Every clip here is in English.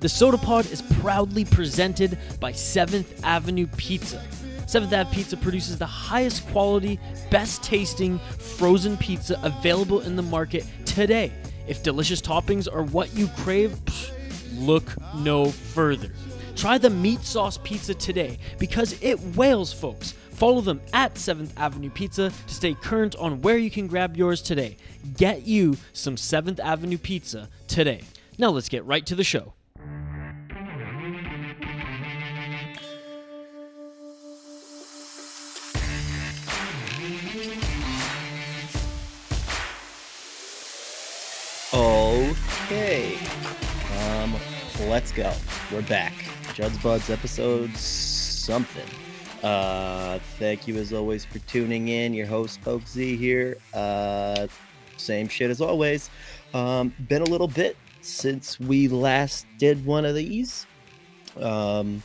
The Sota Pod is proudly presented by 7th Avenue Pizza. 7th Ave Pizza produces the highest quality, best tasting frozen pizza available in the market today. If delicious toppings are what you crave, psh, look no further. Try the meat sauce pizza today because it wails, folks. Follow them at 7th Avenue Pizza to stay current on where you can grab yours today. Get you some 7th Avenue Pizza today. Now let's get right to the show. Let's go. We're back. Judd'z Budz episode something. Uh, thank you as always for tuning in. Your host, Poke Z here. Uh, same shit as always. Um, been a little bit since we last did one of these. Um,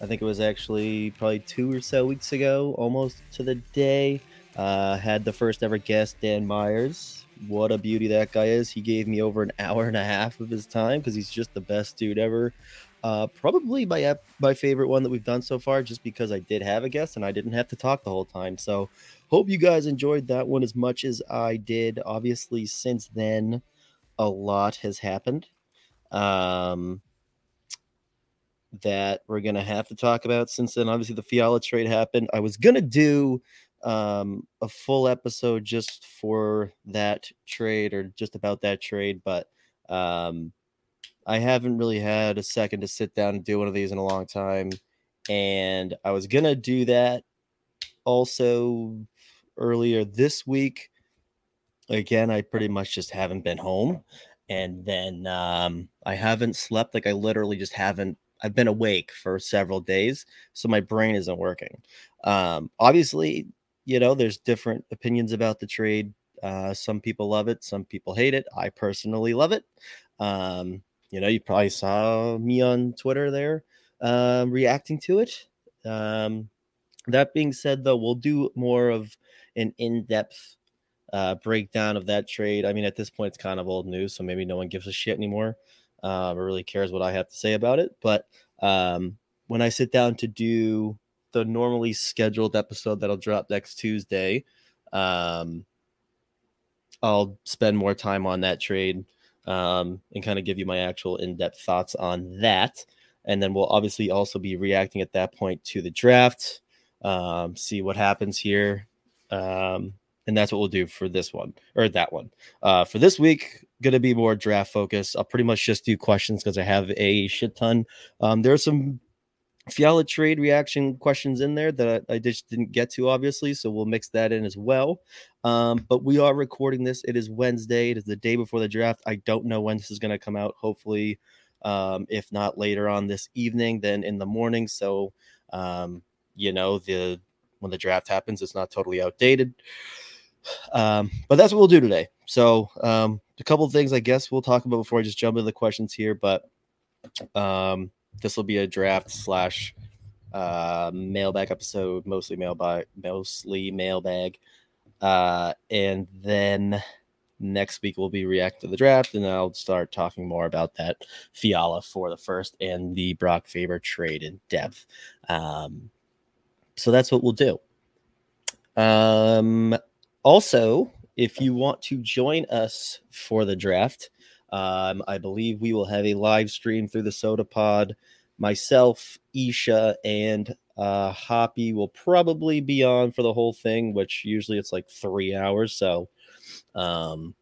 I think it was actually probably two or so weeks ago, almost to the day. Uh, had the first ever guest, Dan Myers. What a beauty that guy is. He gave me over an hour and a half of his time because he's just the best dude ever. Uh, probably my my favorite one that we've done so far, just because I did have a guest and I didn't have to talk the whole time. So, hope you guys enjoyed that one as much as I did. Obviously, since then, a lot has happened. Um, that we're gonna have to talk about since then. Obviously, the Fiala trade happened. I was gonna do um a full episode just for that trade or just about that trade, but um I haven't really had a second to sit down and do one of these in a long time. And I was gonna do that also earlier this week. Again, I pretty much just haven't been home. And then um I haven't slept, like I literally just haven't I've been awake for several days, so my brain isn't working. Um, obviously, you know, there's different opinions about the trade. Uh, some people love it, some people hate it. I personally love it. Um, you know, you probably saw me on Twitter there um, reacting to it. Um, that being said, though, we'll do more of an in depth uh, breakdown of that trade. I mean, at this point, it's kind of old news, so maybe no one gives a shit anymore uh, or really cares what I have to say about it. But um, when I sit down to do the normally scheduled episode that'll drop next Tuesday, um, I'll spend more time on that trade um, and kind of give you my actual in depth thoughts on that. And then we'll obviously also be reacting at that point to the draft, um, see what happens here. Um, and that's what we'll do for this one or that one. Uh, for this week, going to be more draft focused. I'll pretty much just do questions because I have a shit ton. Um, there are some Fiala trade reaction questions in there that I, I, just didn't get to, obviously. So we'll mix that in as well. Um, but we are recording this. It is Wednesday. It is the day before the draft. I don't know when this is going to come out. Hopefully, um, if not later on this evening, then in the morning. So, um, you know, the when the draft happens, it's not totally outdated. Um, but that's what we'll do today. So, um, a couple things I guess we'll talk about before I just jump into the questions here. But um, this will be a draft slash uh, mailbag episode, mostly mailbag, mostly mailbag. Uh, and then next week we'll be reacting to the draft, and I'll start talking more about that Fiala for the first and the Brock Faber trade in depth. Um, so that's what we'll do. Um, also, if you want to join us for the draft, um, I believe we will have a live stream through the Sota Pod. Myself, Isha, and uh, Hoppy will probably be on for the whole thing, which usually it's like three hours. So um,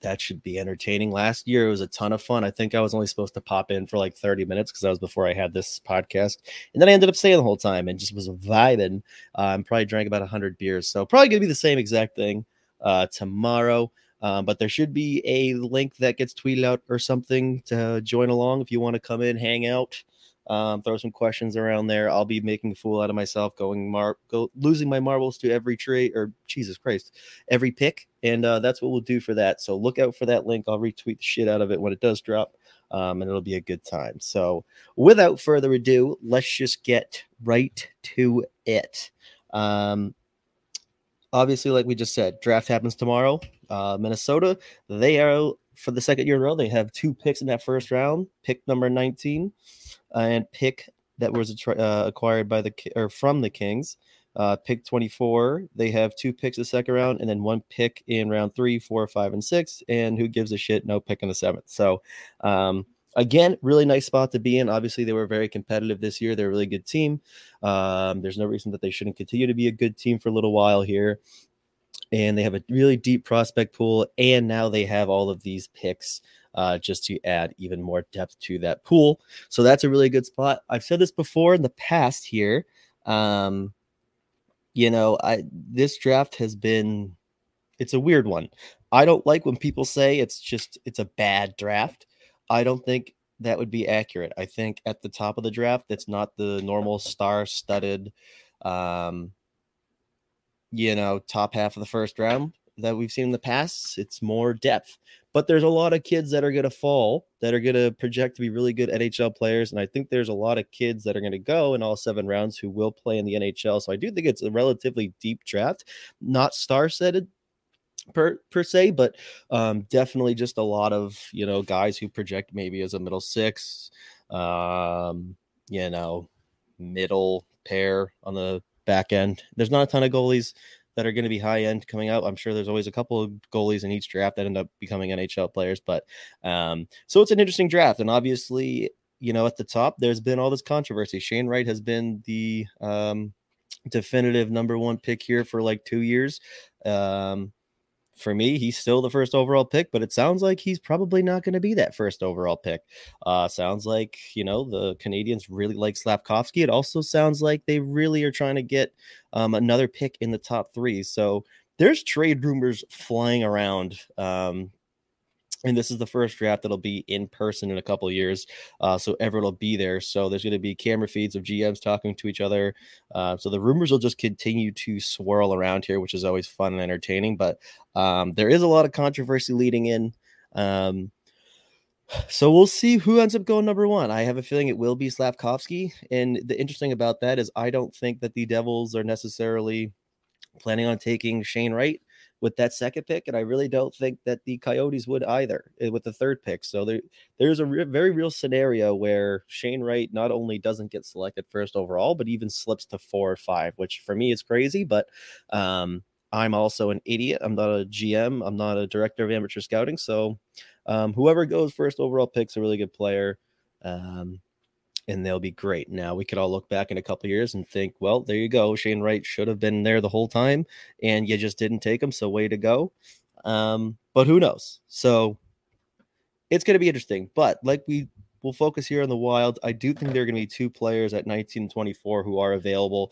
that should be entertaining. Last year it was a ton of fun. I think I was only supposed to pop in for like 30 minutes because that was before I had this podcast. And then I ended up staying the whole time and just was vibing. Um, probably drank about 100 beers. So probably going to be the same exact thing uh, tomorrow. Um, but there should be a link that gets tweeted out or something to join along if you want to come in, hang out, um, throw some questions around there. I'll be making a fool out of myself, going mar go losing my marbles to every trade or Jesus Christ, every pick, and uh, that's what we'll do for that. So look out for that link. I'll retweet the shit out of it when it does drop, um, and it'll be a good time. So without further ado, let's just get right to it. Um, obviously, like we just said, draft happens tomorrow. Uh, Minnesota, they are for the second year in a row, they have two picks in that first round, pick number 19 and pick that was uh, acquired by the or from the Kings. Uh, pick 24, they have two picks the second round, and then one pick in round three, four, five, and six. And who gives a shit? No pick in the seventh. So, um, again, really nice spot to be in. Obviously, they were very competitive this year. They're a really good team. Um, there's no reason that they shouldn't continue to be a good team for a little while here. And they have a really deep prospect pool, and now they have all of these picks uh, just to add even more depth to that pool. So that's a really good spot. I've said this before in the past here. Um, you know, I this draft has been it's a weird one. I don't like when people say it's just it's a bad draft. I don't think that would be accurate. I think at the top of the draft, it's not the normal star-studded um you know, top half of the first round that we've seen in the past. It's more depth. But there's a lot of kids that are going to fall that are going to project to be really good NHL players. And I think there's a lot of kids that are going to go in all seven rounds who will play in the NHL. So I do think it's a relatively deep draft, not star setted per per se, but um, definitely just a lot of you know guys who project maybe as a middle six, um, you know, middle pair on the back end. There's not a ton of goalies that are going to be high end coming out. I'm sure there's always a couple of goalies in each draft that end up becoming NHL players, but um, so it's an interesting draft, and obviously, you know, at the top, there's been all this controversy. Shane Wright has been the um, definitive number one pick here for like two years. Um, for me, he's still the first overall pick, but it sounds like he's probably not going to be that first overall pick. Uh, sounds like, you know, the Canadiens really like Slafkovsky. It also sounds like they really are trying to get um, another pick in the top three. So there's trade rumors flying around um, and this is the first draft that'll be in person in a couple years uh, so everyone will be there so there's going to be camera feeds of gms talking to each other uh, so the rumors will just continue to swirl around here which is always fun and entertaining but um, there is a lot of controversy leading in um, so we'll see who ends up going number one. I have a feeling it will be Slafkovsky. And the interesting about that is I don't think that the Devils are necessarily planning on taking Shane Wright with that second pick, and I really don't think that the Coyotes would either eh, with the third pick. So there, there's a re- very real scenario where Shane Wright not only doesn't get selected first overall, but even slips to four or five, which for me is crazy. But um, I'm also an idiot. I'm not a GM. I'm not a director of amateur scouting. So um, whoever goes first overall picks a really good player. Um, and they'll be great. Now we could all look back in a couple years and think, well, there you go. Shane Wright should have been there the whole time, and you just didn't take him. So way to go. Um, but who knows? So it's going to be interesting. But like we will focus here on the Wild, I do think there are going to be two players at 19 and 24 who are available,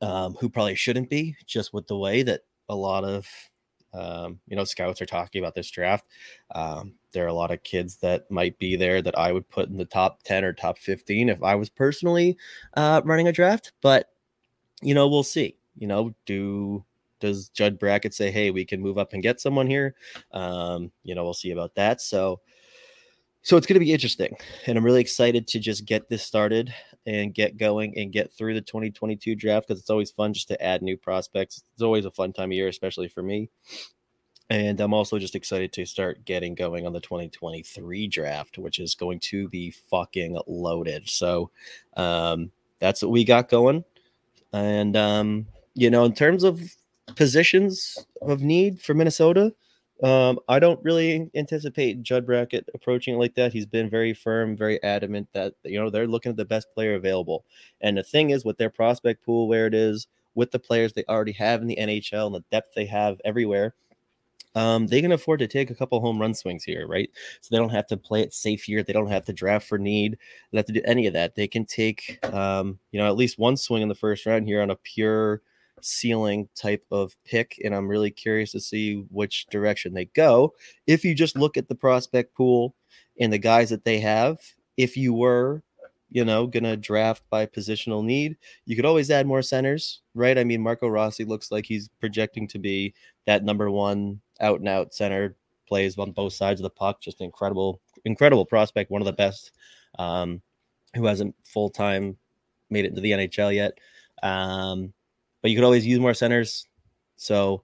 um, who probably shouldn't be, just with the way that a lot of um, you know, scouts are talking about this draft. Um, there are a lot of kids that might be there that I would put in the top 10 or top 15 if I was personally uh, running a draft. But, you know, we'll see. You know, do does Judd Brackett say, hey, we can move up and get someone here? Um, you know, we'll see about that. So, so it's going to be interesting. And I'm really excited to just get this started and get going and get through the 2022 draft because it's always fun just to add new prospects. It's always a fun time of year, especially for me. And I'm also just excited to start getting going on the 2023 draft, which is going to be fucking loaded. So um, that's what we got going. And, um, you know, in terms of positions of need for Minnesota, um, I don't really anticipate Judd Brackett approaching it like that. He's been very firm, very adamant that you know they're looking at the best player available. And the thing is, with their prospect pool where it is, with the players they already have in the NHL and the depth they have everywhere, um, they can afford to take a couple home run swings here, right? So they don't have to play it safe here. They don't have to draft for need. They have to do any of that. They can take, um, you know, at least one swing in the first round here on a pure ceiling type of pick, and I'm really curious to see which direction they go. If you just look at the prospect pool and the guys that they have, if you were, you know, gonna draft by positional need, you could always add more centers, right? I mean, Marco Rossi looks like he's projecting to be that number one out and out center, plays on both sides of the puck, just incredible, incredible prospect, one of the best. Um, who hasn't full time made it into the NHL yet. Um, but you could always use more centers. So,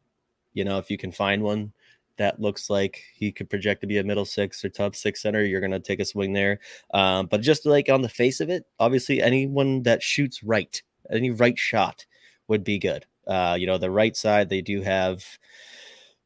you know, if you can find one that looks like he could project to be a middle six or top six center, you're going to take a swing there. Um, but just like on the face of it, obviously anyone that shoots right, any right shot would be good. Uh, you know, the right side, they do have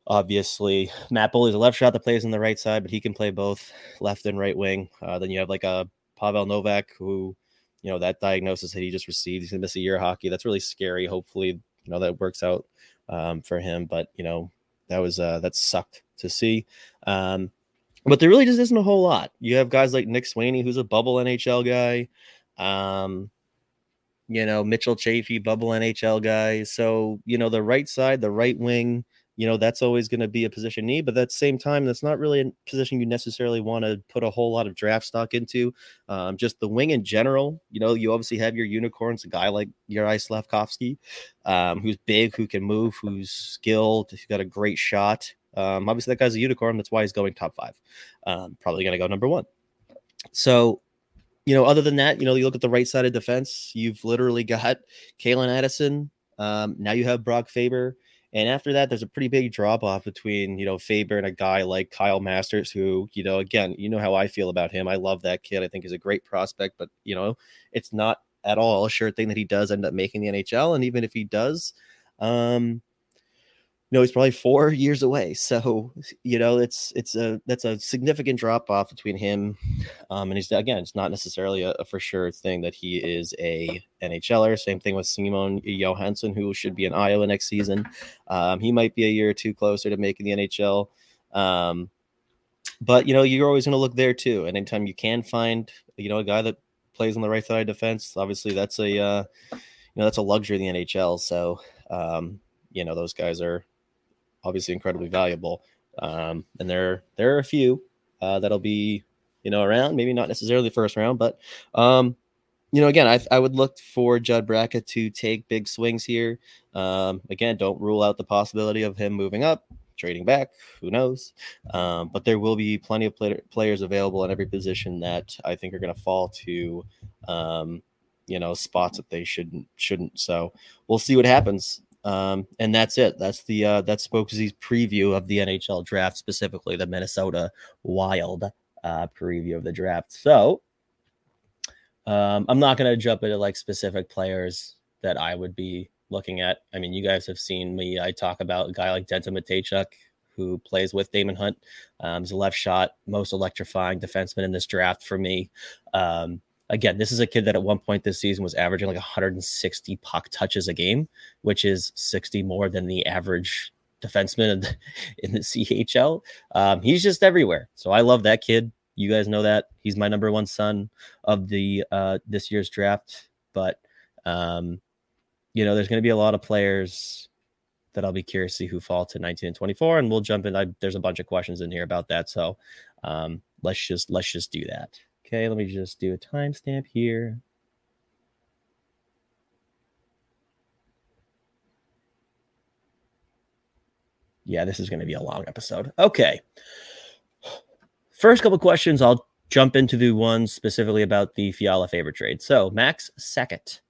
obviously Matt Boldy's a left shot that plays on the right side, but he can play both left and right wing. Uh, then you have like a Pavel Novak who, you know, that diagnosis that he just received, he's gonna miss a year of hockey. That's really scary. Hopefully, you know, that works out um, for him. But you know, that was uh, that sucked to see. Um, but there really just isn't a whole lot. You have guys like Nick Swaney, who's a bubble NHL guy. Um, you know, Mitchell Chaffee, bubble NHL guy. So, you know, the right side, the right wing, you know, that's always going to be a position need, but at the same time, that's not really a position you necessarily want to put a whole lot of draft stock into. Um, just the wing in general, you know, you obviously have your unicorns, a guy like Juraj Slafkovsky, um, who's big, who can move, who's skilled, who's got a great shot. Um, obviously, that guy's a unicorn. That's why he's going top five. Um, probably going to go number one. So, you know, other than that, you know, you look at the right side of defense, you've literally got Calen Addison. Um, now you have Brock Faber. And after that, there's a pretty big drop off between, you know, Faber and a guy like Kyle Masters, who, you know, again, you know how I feel about him. I love that kid. I think he's a great prospect, but, you know, it's not at all a sure thing that he does end up making the NHL. And even if he does, um, know he's probably four years away. So you know it's it's a that's a significant drop off between him, um, and he's again it's not necessarily a, a, for sure thing that he is a NHLer. Same thing with Simon Johansson, who should be in Iowa next season. Um, he might be a year or two closer to making the NHL. Um, but you know you're always going to look there too. And anytime you can find you know a guy that plays on the right side of defense, obviously that's a uh, you know that's a luxury in the NHL. So um, you know those guys are obviously incredibly valuable. Um, and there there are a few uh, that'll be you know around, maybe not necessarily the first round, but um, you know again, I I would look for Judd Brackett to take big swings here. Um, again, don't rule out the possibility of him moving up, trading back. Who knows? Um, but there will be plenty of play- players available in every position that I think are going to fall to. Um, you know spots that they shouldn't shouldn't so we'll see what happens um, and that's it. That's the uh, that's Spokesy's preview of the NHL draft, specifically the Minnesota Wild uh, preview of the draft. So um, I'm not to jump into like specific players that I would be looking at. I mean, you guys have seen me. I talk about a guy like Denton Mateychuk, who plays with Daemon Hunt. Um, he's a left shot, most electrifying defenseman in this draft for me. Um, again, this is a kid that at one point this season was averaging like 160 puck touches a game, which is 60 more than the average defenseman in the CHL. Um, he's just everywhere. So I love that kid. You guys know that he's my number one son of the uh, this year's draft. But um, you know, there's going to be a lot of players that I'll be curious to see who fall to 19 and 24, and we'll jump in. I, there's a bunch of questions in here about that, so um, let's just let's just do that. Okay, let me just do a timestamp here. Yeah, this is going to be a long episode. Okay. First couple questions, I'll jump into the ones specifically about the Fiala Faber trade. So, Max Second,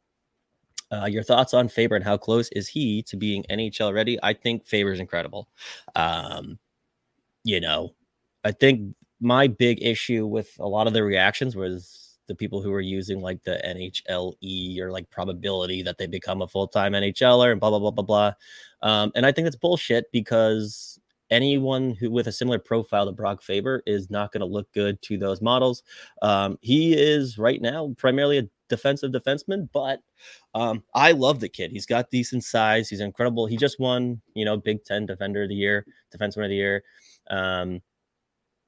uh, your thoughts on Faber and how close is he to being NHL ready? I think Faber's incredible. Um, you know, I think my big issue with a lot of the reactions was the people who were using like the NHLE or like probability that they become a full time NHLer and blah blah blah blah blah. Um, and I think that's bullshit because anyone who with a similar profile to Brock Faber is not going to look good to those models. Um, he is right now primarily a defensive defenseman, but um, I love the kid. He's got decent size. He's incredible. He just won, you know, Big Ten Defender of the Year, Defenseman of the Year. Um,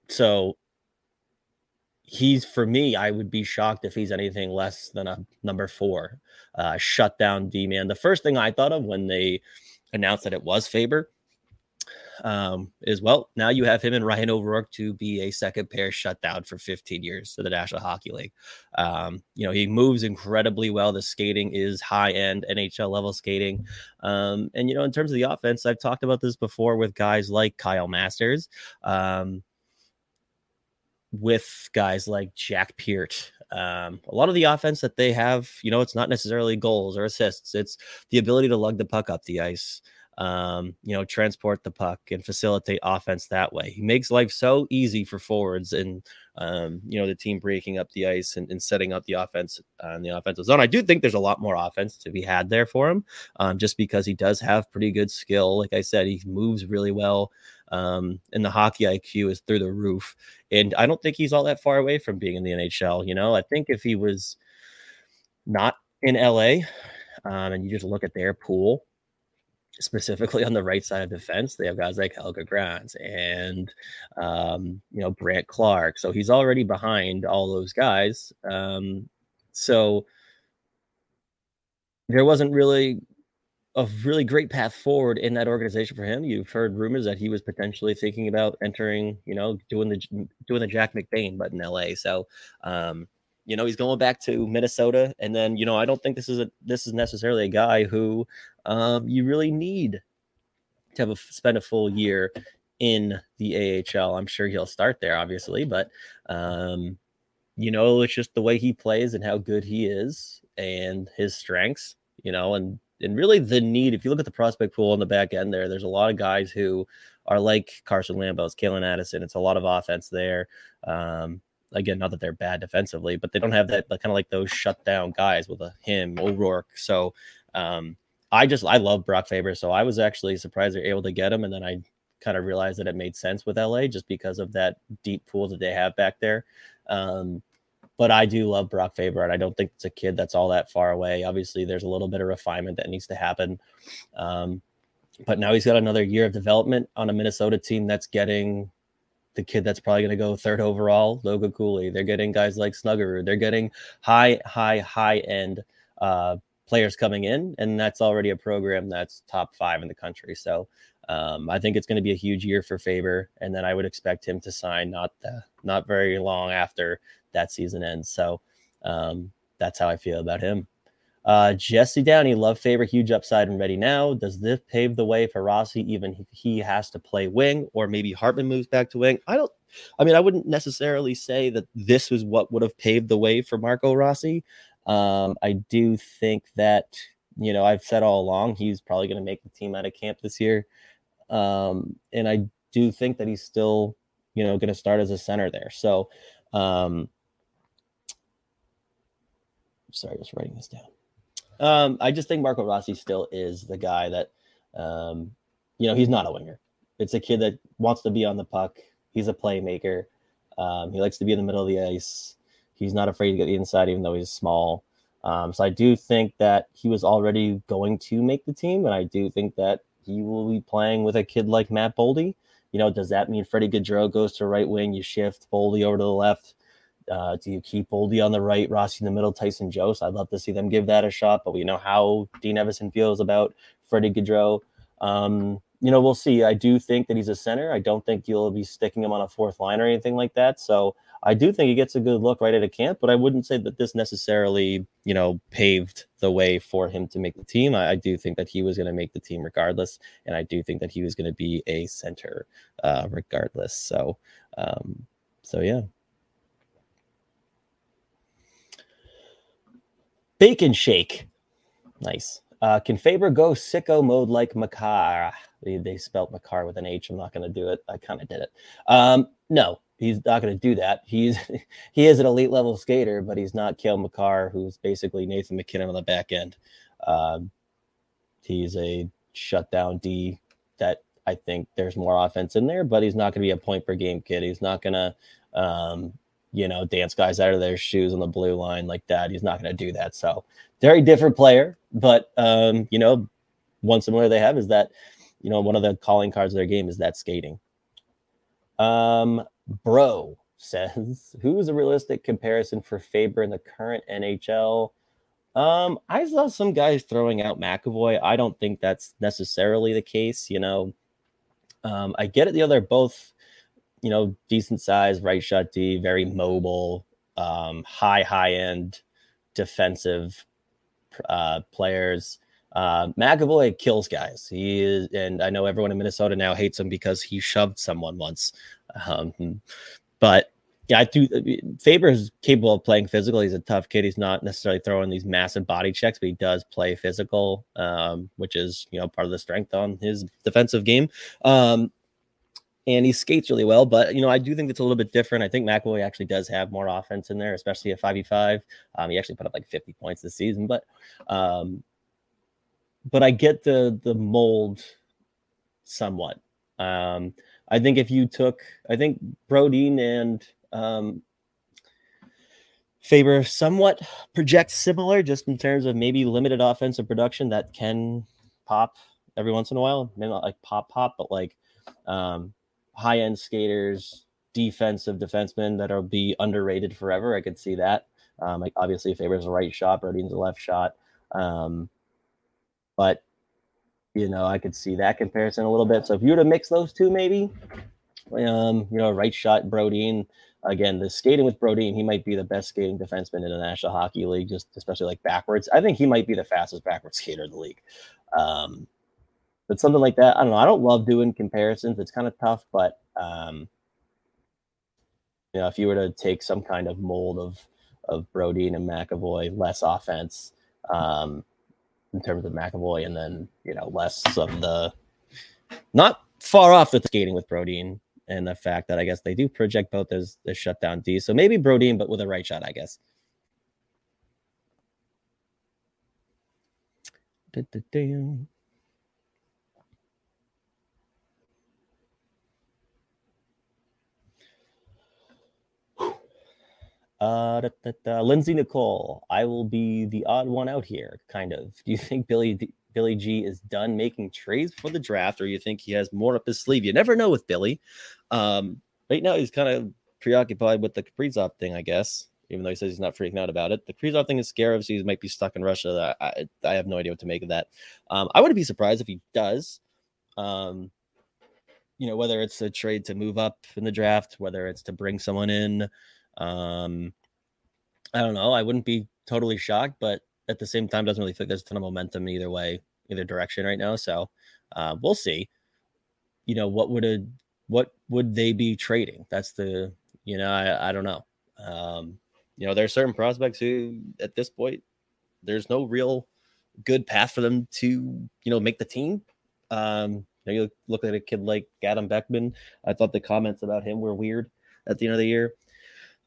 so he's for me, I would be shocked if he's anything less than a number four uh, shutdown D man. The first thing I thought of when they announced that it was Faber um, is well, now you have him and Ryan O'Rourke to be a second pair shutdown for 15 years to the National Hockey League. Um, you know, he moves incredibly well. The skating is high end NHL level skating. Um, and, you know, in terms of the offense, I've talked about this before with guys like Kyle Masters. Um, with guys like Jack Peart. Um, a lot of the offense that they have, you know, it's not necessarily goals or assists, it's the ability to lug the puck up the ice. Um, you know, transport the puck and facilitate offense that way. He makes life so easy for forwards and, um, you know, the team breaking up the ice and, and setting up the offense on the offensive zone. I do think there's a lot more offense to be had there for him, um, just because he does have pretty good skill. Like I said, he moves really well. Um, and the hockey IQ is through the roof. And I don't think he's all that far away from being in the NHL. You know, I think if he was not in LA, um, and you just look at their pool, specifically on the right side of defense, they have guys like Helge Grans and um, you know Brandt Clarke. So he's already behind all those guys. Um, so there wasn't really a really great path forward in that organization for him. You've heard rumors that he was potentially thinking about entering, you know, doing the doing the Jack McBain, but in LA. So um, you know, he's going back to Minnesota, and then you know, I don't think this is a this is necessarily a guy who um, you really need to have a, spend a full year in the AHL. I'm sure he'll start there, obviously, but um, you know, it's just the way he plays and how good he is and his strengths, you know, and and really the need. If you look at the prospect pool on the back end there, there's a lot of guys who are like Carson Lambos, Calen Addison. It's a lot of offense there. Um, again, not that they're bad defensively, but they don't have that kind of like those shut down guys with a him O'Rourke. So um, I just I love Brock Faber, so I was actually surprised they're able to get him, and then I kind of realized that it made sense with LA just because of that deep pool that they have back there. Um, but I do love Brock Faber, and I don't think it's a kid that's all that far away. Obviously, there's a little bit of refinement that needs to happen. Um, but now he's got another year of development on a Minnesota team that's getting the kid that's probably going to go third overall, Logan Cooley. They're getting guys like Snuggerud. They're getting high, high, high end uh, players coming in, and that's already a program that's top five in the country. So um, I think it's going to be a huge year for Faber, and then I would expect him to sign not the, not very long after that season ends. So um, that's how I feel about him. Uh, Jesse Downey, love Faber, huge upside and ready now. Does this pave the way for Rossi, even if he has to play wing, or maybe Hartman moves back to wing? I don't. I mean, I wouldn't necessarily say that this was what would have paved the way for Marco Rossi. Um, I do think that you know I've said all along he's probably going to make the team out of camp this year, um, and I do think that he's still you know going to start as a center there. So, um, sorry, was writing this down. Um, I just think Marco Rossi still is the guy that, um, you know, he's not a winger. It's a kid that wants to be on the puck. He's a playmaker. Um, he likes to be in the middle of the ice. He's not afraid to get the inside, even though he's small. Um, so I do think that he was already going to make the team, and I do think that he will be playing with a kid like Matt Boldy. You know, does that mean Freddie Gaudreau goes to right wing? You shift Boldy over to the left. Uh, do you keep Boldy on the right, Rossi in the middle, Tyson Jost? I'd love to see them give that a shot, but we know how Dean Evason feels about Freddie Gaudreau. Um, you know, we'll see. I do think that he's a center. I don't think you'll be sticking him on a fourth line or anything like that. So I do think he gets a good look right at a camp, but I wouldn't say that this necessarily, you know, paved the way for him to make the team. I, I do think that he was going to make the team regardless, and I do think that he was going to be a center uh, regardless. So, um, so yeah. Bacon Shake. Nice. Uh, can Faber go sicko mode like Makar? They, they spelled Makar with an H. I'm not going to do it. I kind of did it. Um, no, he's not going to do that. He's he is an elite level skater, but he's not Cale Makar, who's basically Nathan MacKinnon on the back end. Um, he's a shutdown D that I think there's more offense in there, but he's not going to be a point per game kid. He's not going to um, you know, dance guys out of their shoes on the blue line like that. He's not going to do that. So, very different player. But, um, you know, one similar they have is that, you know, one of the calling cards of their game is that skating. Um, bro says, who's a realistic comparison for Faber in the current NHL? Um, I saw some guys throwing out McAvoy. I don't think that's necessarily the case. You know, um, I get it. The other both you know, decent size, right shot D, very mobile, um, high, high end defensive uh, players. Uh, McAvoy kills guys. He is, and I know everyone in Minnesota now hates him because he shoved someone once. Um, but yeah, I do. Faber is capable of playing physical. He's a tough kid. He's not necessarily throwing these massive body checks, but he does play physical, um, which is you know part of the strength on his defensive game. Um, and he skates really well. But you know, I do think it's a little bit different. I think McAvoy actually does have more offense in there, especially at five v five. Um, he actually put up like fifty points this season, but um, but I get the the mold somewhat. Um, I think if you took, I think Brodin and um, Faber somewhat project similar, just in terms of maybe limited offensive production that can pop every once in a while. Maybe not like pop pop, but like um, high end skaters, defensive defensemen that'll be underrated forever. I could see that. Um, like obviously Faber's a right shot, Brodin's a left shot. Um, but you know, I could see that comparison a little bit. So if you were to mix those two, maybe, um, you know, right shot Brodin. Again, the skating with Brodin, he might be the best skating defenseman in the National Hockey League, just especially like backwards. I think he might be the fastest backwards skater in the league. Um, but something like that, I don't know. I don't love doing comparisons. It's kind of tough, but um, you know, if you were to take some kind of mold of of Brodin and McAvoy, less offense um, in terms of McAvoy, and then you know less of the not far off with skating with Brodin, and the fact that I guess they do project both as the shutdown D. So maybe Brodin, but with a right shot, I guess. Uh, da, da, da. Lindsay Nicole, I will be the odd one out here, kind of. Do you think Billy Billy G is done making trades for the draft, or you think he has more up his sleeve? You never know with Billy. Um, right now he's kind of preoccupied with the Kaprizov thing, I guess. Even though he says he's not freaking out about it, the Kaprizov thing is scary. So he might be stuck in Russia. I, I have no idea what to make of that. Um, I wouldn't be surprised if he does. Um, you know, whether it's a trade to move up in the draft, whether it's to bring someone in. Um, I don't know. I wouldn't be totally shocked, but at the same time, doesn't really feel like there's a ton of momentum either way, either direction right now. So uh, we'll see. You know, what would a what would they be trading? That's the you know I I don't know. Um, you know, there are certain prospects who at this point there's no real good path for them to you know make the team. Um, you, know, you look at a kid like Adam Beckman. I thought the comments about him were weird at the end of the year.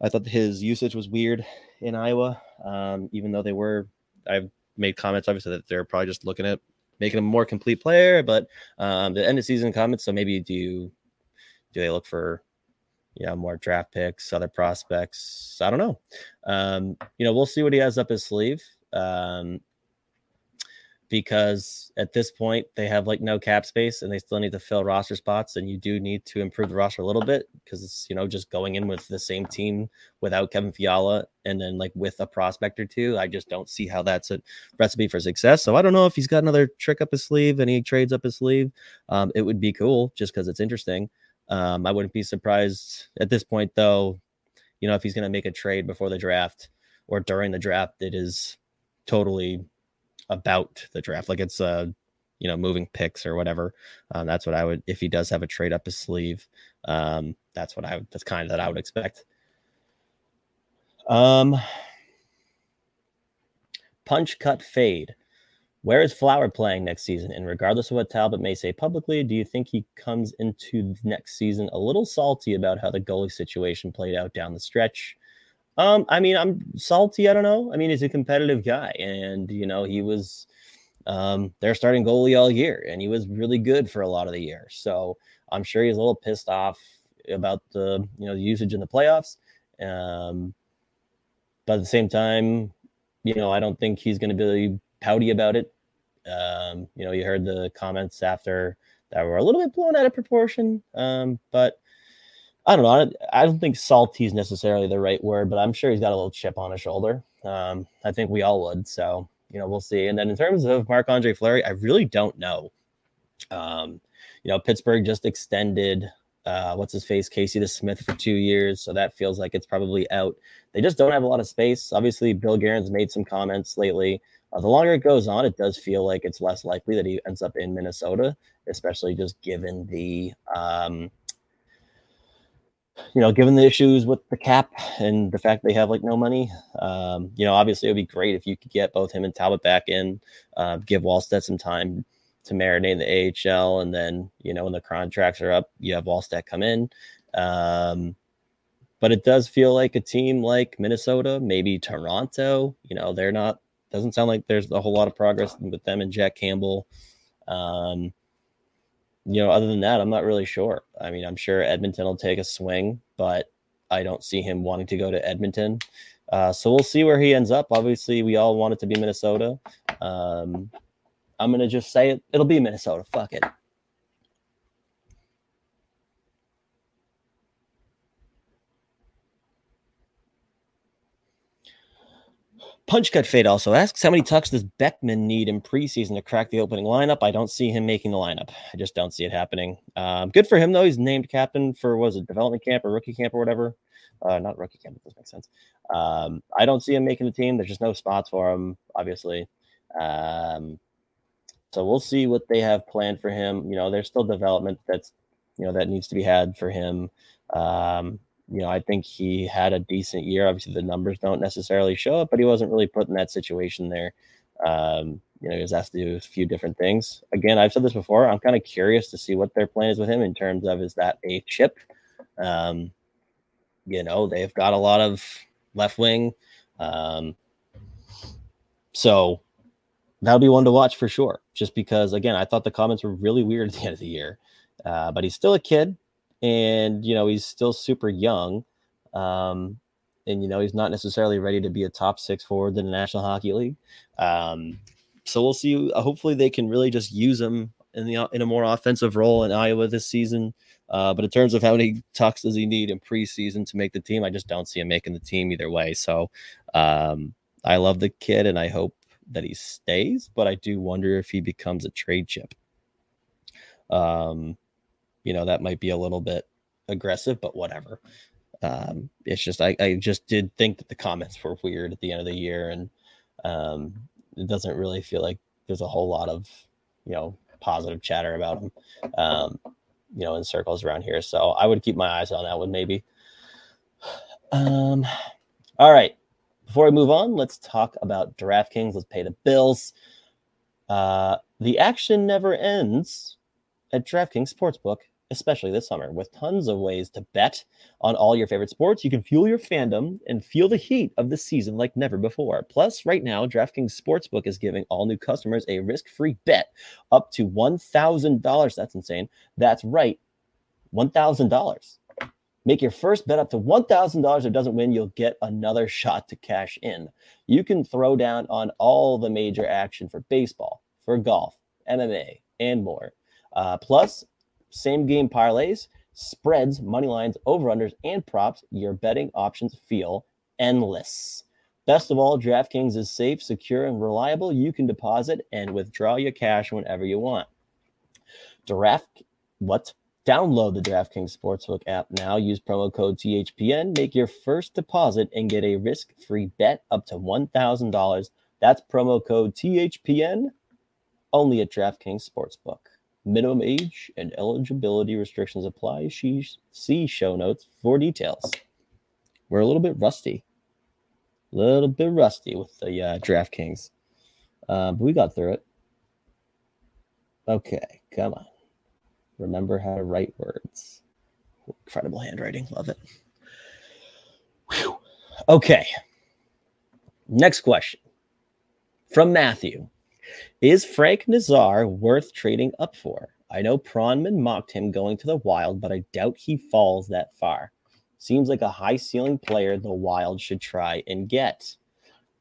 I thought his usage was weird in Iowa, um, even though they were. I've made comments obviously that they're probably just looking at making him a more complete player, but um, the end of season comments. So maybe do do they look for you know more draft picks, other prospects? I don't know. Um, you know, we'll see what he has up his sleeve. Um, because at this point they have like no cap space and they still need to fill roster spots and you do need to improve the roster a little bit because it's you know just going in with the same team without Kevin Fiala and then like with a prospect or two I just don't see how that's a recipe for success. So I don't know if he's got another trick up his sleeve any trades up his sleeve. Um, it would be cool just because it's interesting. Um, I wouldn't be surprised at this point though you know if he's going to make a trade before the draft or during the draft it is totally about the draft. Like it's uh you know moving picks or whatever. Um, that's what I would if he does have a trade up his sleeve. Um, that's what I would. That's kind of that I would expect. Um, punch cut fade. Where is Flower playing next season? And regardless of what Talbot may say publicly, do you think he comes into next season a little salty about how the goalie situation played out down the stretch? Um, I mean, I'm salty. I don't know. I mean, he's a competitive guy, and you know, he was um, their starting goalie all year, and he was really good for a lot of the year. So I'm sure he's a little pissed off about the you know the usage in the playoffs. Um, but at the same time, you know, I don't think he's going to be pouty about it. Um, you know, you heard the comments after that were a little bit blown out of proportion. Um, but I don't know. I don't think salty is necessarily the right word, but I'm sure he's got a little chip on his shoulder. Um, I think we all would. So, you know, we'll see. And then in terms of Marc Andre Fleury, I really don't know. Um, you know, Pittsburgh just extended uh, what's his face, Casey DeSmith for two years. So that feels like it's probably out. They just don't have a lot of space. Obviously, Bill Guerin's made some comments lately. Uh, the longer it goes on, it does feel like it's less likely that he ends up in Minnesota, especially just given the um, you know, given the issues with the cap and the fact they have like no money, um, you know, obviously it would be great if you could get both him and Talbot back in, uh, give Wallstedt some time to marinate in the AHL, and then you know when the contracts are up, you have Wallstedt come in. Um, but it does feel like a team like Minnesota, maybe Toronto. You know, they're not. Doesn't sound like there's a whole lot of progress with them and Jack Campbell. Um, you know, other than that, I'm not really sure. I mean, I'm sure Edmonton will take a swing, but I don't see him wanting to go to Edmonton. Uh, so we'll see where he ends up. Obviously, we all want it to be Minnesota. Um, I'm gonna just say it. It'll be Minnesota. Fuck it. Punch Cut Fade also asks, how many tucks does Beckman need in preseason to crack the opening lineup? I don't see him making the lineup. I just don't see it happening. Um, good for him though. He's named captain for was it development camp or rookie camp or whatever. Uh, not rookie camp. It does make sense. Um, I don't see him making the team. There's just no spots for him, obviously. Um, so we'll see what they have planned for him. You know, there's still development that's you know that needs to be had for him. Um, you know, I think he had a decent year. Obviously, the numbers don't necessarily show it, but he wasn't really put in that situation there. Um, you know, he was asked to do a few different things. Again, I've said this before. I'm kind of curious to see what their plan is with him in terms of is that a chip? Um, you know, they've got a lot of left wing. Um, so that'll be one to watch for sure. Just because, again, I thought the comments were really weird at the end of the year. Uh, but he's still a kid and you know he's still super young um, and you know he's not necessarily ready to be a top six forward in the national hockey league um, so we'll see uh, hopefully they can really just use him in the in a more offensive role in iowa this season uh, but in terms of how many tucks does he need in preseason to make the team i just don't see him making the team either way so um, i love the kid and i hope that he stays but i do wonder if he becomes a trade chip um, you know, that might be a little bit aggressive, but whatever. Um, it's just I, I just did think that the comments were weird at the end of the year, and um, it doesn't really feel like there's a whole lot of you know positive chatter about him, um, you know, in circles around here. So I would keep my eyes on that one, maybe. Um, all right. Before we move on, let's talk about DraftKings. Let's pay the bills. Uh, the action never ends at DraftKings Sportsbook especially this summer. With tons of ways to bet on all your favorite sports, you can fuel your fandom and feel the heat of the season like never before. Plus, right now, DraftKings Sportsbook is giving all new customers a risk free bet up to $1,000. That's insane. That's right, $1,000. Make your first bet up to $1,000. If it doesn't win, you'll get another shot to cash in. You can throw down on all the major action for baseball, for golf, MMA, and more. Uh, plus, same game parlays, spreads, money lines, over unders, and props. Your betting options feel endless. Best of all, DraftKings is safe, secure, and reliable. You can deposit and withdraw your cash whenever you want. Draft what? Download the DraftKings Sportsbook app now. Use promo code THPN. Make your first deposit and get a risk-free bet up to $1,000. That's promo code THPN only at DraftKings Sportsbook. Minimum age and eligibility restrictions apply. She, see show notes for details. We're a little bit rusty. A little bit rusty with the uh, DraftKings. Uh, but we got through it. Okay, come on. Remember how to write words. Incredible handwriting. Love it. Whew. Okay. Next question from Matthew. Is Frank Nazar worth trading up for? I know Pronman mocked him going to the Wild, but I doubt he falls that far. Seems like a high ceiling player the Wild should try and get.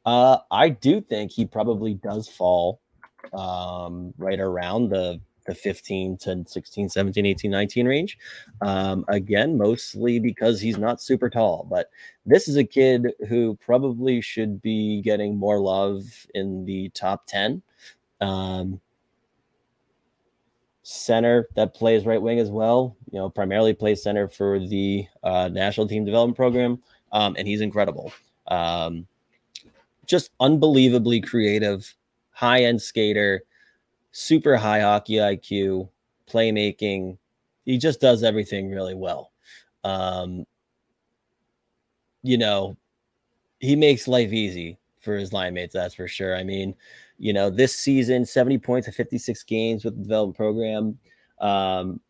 Uh, I do think he probably does fall um, right around the the 15 to 16, 17, 18, 19 range. Um, again, mostly because he's not super tall, but this is a kid who probably should be getting more love in the top 10 um, center that plays right wing as well. You know, primarily plays center for the uh, national team development program, um, and he's incredible. Um, just unbelievably creative, high end skater, super high hockey IQ, playmaking. He just does everything really well. um, you know, he makes life easy for his line mates, that's for sure. I mean, you know, this season, 70 points of 56 games with the development program, um,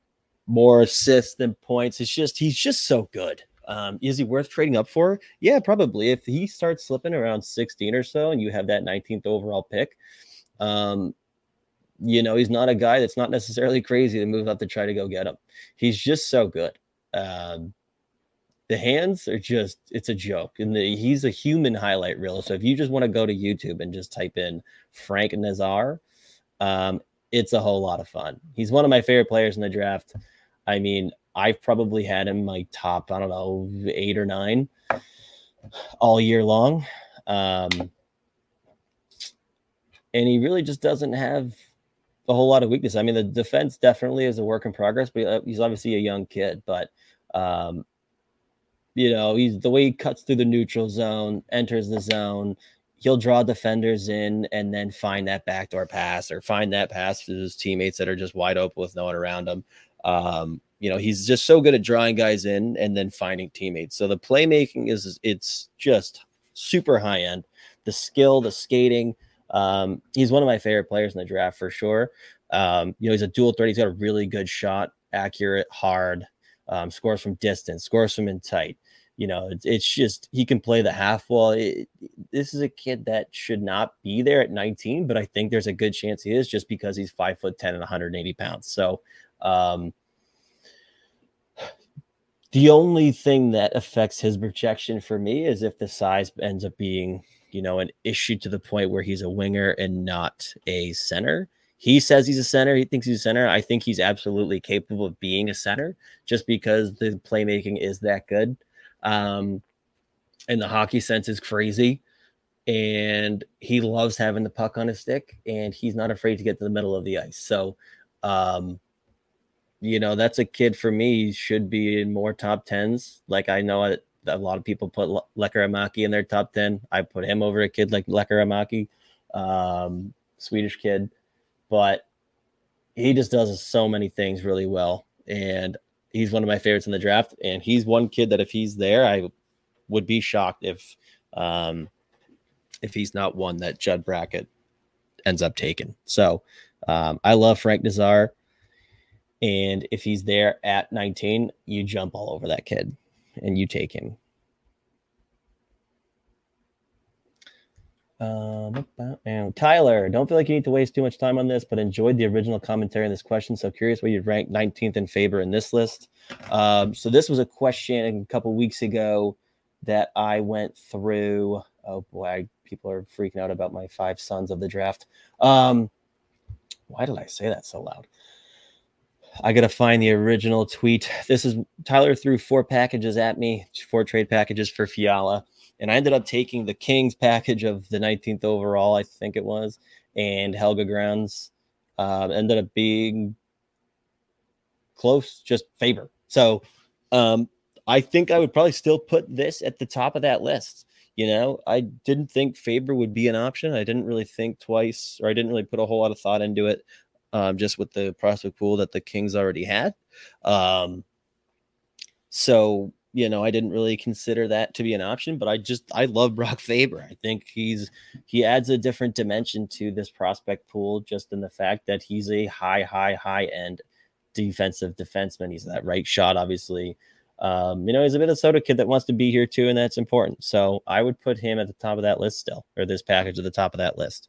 more assists than points. It's just, he's just so good. Um, is he worth trading up for? Yeah, probably. If he starts slipping around 16 or so and you have that 19th overall pick, um, you know, he's not a guy that's not necessarily crazy to move up to try to go get him. He's just so good. Um, the hands are just it's a joke. And the, he's a human highlight reel. So if you just want to go to youtube and just type in frank nazar um, it's a whole lot of fun. He's one of my favorite players in the draft. I mean i've probably had him my top i don't know eight or nine all year long. Um, and he really just doesn't have a whole lot of weakness i mean the defense definitely is a work in progress but uh, he's obviously a young kid but um, you know, he's the way he cuts through the neutral zone, enters the zone. He'll draw defenders in and then find that backdoor pass or find that pass to his teammates that are just wide open with no one around him. Um, you know, he's just so good at drawing guys in and then finding teammates. So the playmaking is it's just super high end. The skill, the skating. Um, he's one of my favorite players in the draft for sure. Um, you know, he's a dual threat. He's got a really good shot, accurate, hard um, scores from distance, scores from in tight. You know, it's, it's just he can play the half wall. This is a kid that should not be there at 19, but I think there's a good chance he is just because he's five foot 10 and 180 pounds. So, um, the only thing that affects his projection for me is if the size ends up being, you know, an issue to the point where he's a winger and not a center. He says he's a center. He thinks he's a center. I think he's absolutely capable of being a center just because the playmaking is that good. Um, and the hockey sense is crazy. And he loves having the puck on his stick and he's not afraid to get to the middle of the ice. So, um, you know, that's a kid for me. Should be in more top tens. Like I know a, a lot of people put Le- in their top 10. I put him over a kid like Lekkerimäki, um, Swedish kid but he just does so many things really well. And he's one of my favorites in the draft. And he's one kid that if he's there, I would be shocked if um if he's not one that Judd Brackett ends up taking. So um, I love Frank Nazar. And if he's there at 19, you jump all over that kid and you take him. Um, and Tyler, don't feel like you need to waste too much time on this, but enjoyed the original commentary on this question. So curious where you'd rank 19th in Faber in this list. Um, so this was a question a couple weeks ago that I went through. Oh boy, people are freaking out about my five sons of the draft. Um, why did I say that so loud? I gotta find the original tweet. This is Tyler threw four packages at me, four trade packages for Fiala and I ended up taking the Kings package of the 19th overall, I think it was, and Helge Grans uh, ended up being close, just Faber. So um, I think I would probably still put this at the top of that list. You know, I didn't think Faber would be an option. I didn't really think twice, or I didn't really put a whole lot of thought into it, um, just with the prospect pool that the Kings already had. Um, so you know, I didn't really consider that to be an option, but I just I love Brock Faber. I think he's he adds a different dimension to this prospect pool just in the fact that he's a high, high, high end defensive defenseman. He's that right shot, obviously. Um, you know, he's a Minnesota kid that wants to be here too, and that's important. So I would put him at the top of that list still, or this package at the top of that list.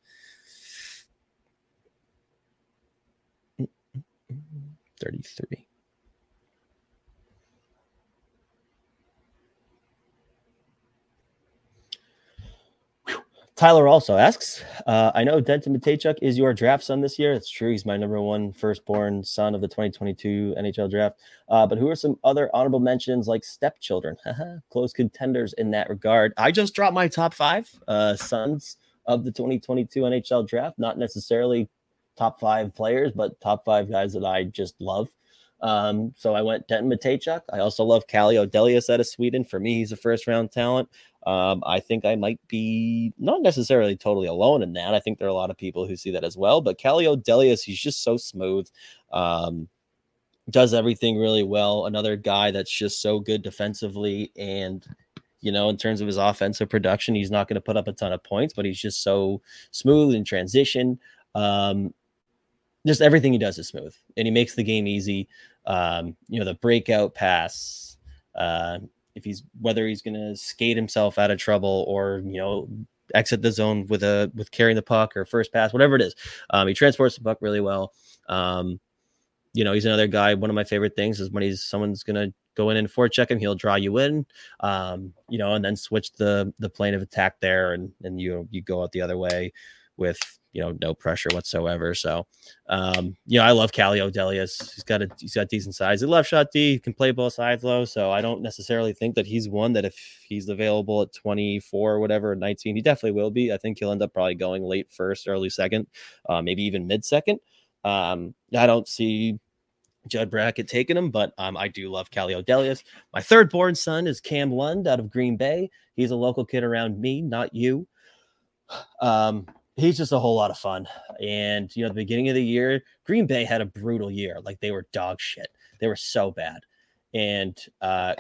33. Tyler also asks, uh, I know Denton Mateychuk is your draft son this year. It's true. He's my number one firstborn son of the 2022 NHL draft. Uh, but who are some other honorable mentions like stepchildren? Close contenders in that regard. I just dropped my top five uh, sons of the 2022 NHL draft. Not necessarily top five players, but top five guys that I just love. Um, so I went Denton Mateychuk. I also love Calle Odelius out of Sweden. For me, he's a first round talent. Um, I think I might be not necessarily totally alone in that. I think there are a lot of people who see that as well. But Calle Odelius, he's just so smooth. Um, does everything really well. Another guy that's just so good defensively and you know, in terms of his offensive production, he's not going to put up a ton of points, but he's just so smooth in transition. Um, just everything he does is smooth, and he makes the game easy. Um, you know, the breakout pass, uh, if he's whether he's going to skate himself out of trouble or you know exit the zone with a with carrying the puck or first pass, whatever it is, um, he transports the puck really well. Um, you know, he's another guy. One of my favorite things is when he's someone's going to go in and forecheck him, he'll draw you in, um, you know, and then switch the the plane of attack there, and and you you go out the other way with you know no pressure whatsoever. So, um, you know, I love Calle Odelius. He's got a he's got decent size. He left shot D, he can play both sides low. So I don't necessarily think that he's one that if he's available at 24 or whatever, 19, he definitely will be. I think he'll end up probably going late first, early second, uh, maybe even mid second. Um, I don't see Judd Brackett taking him, but um, I do love Calle Odelius. My third born son is Cam Lund out of Green Bay. He's a local kid around me, not you. Um, he's just a whole lot of fun. And you know, the beginning of the year, Green Bay had a brutal year. Like they were dog shit. They were so bad. And uh,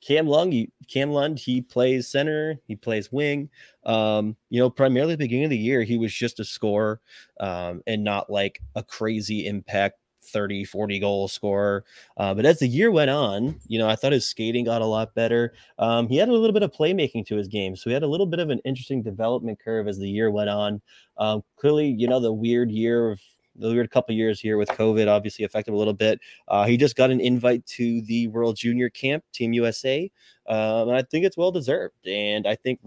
Cam Lund, Cam Lund, he plays center, he plays wing. Um, you know, primarily the beginning of the year, he was just a scorer um, and not like a crazy impact 30, 40 goal scorer. Uh, but as the year went on, you know, I thought his skating got a lot better. Um, he had a little bit of playmaking to his game. So he had a little bit of an interesting development curve as the year went on. Um, clearly, you know, the weird year of the weird couple years here with COVID obviously affected a little bit. Uh, he just got an invite to the World Junior Camp, Team USA, um, and I think it's well deserved. And I think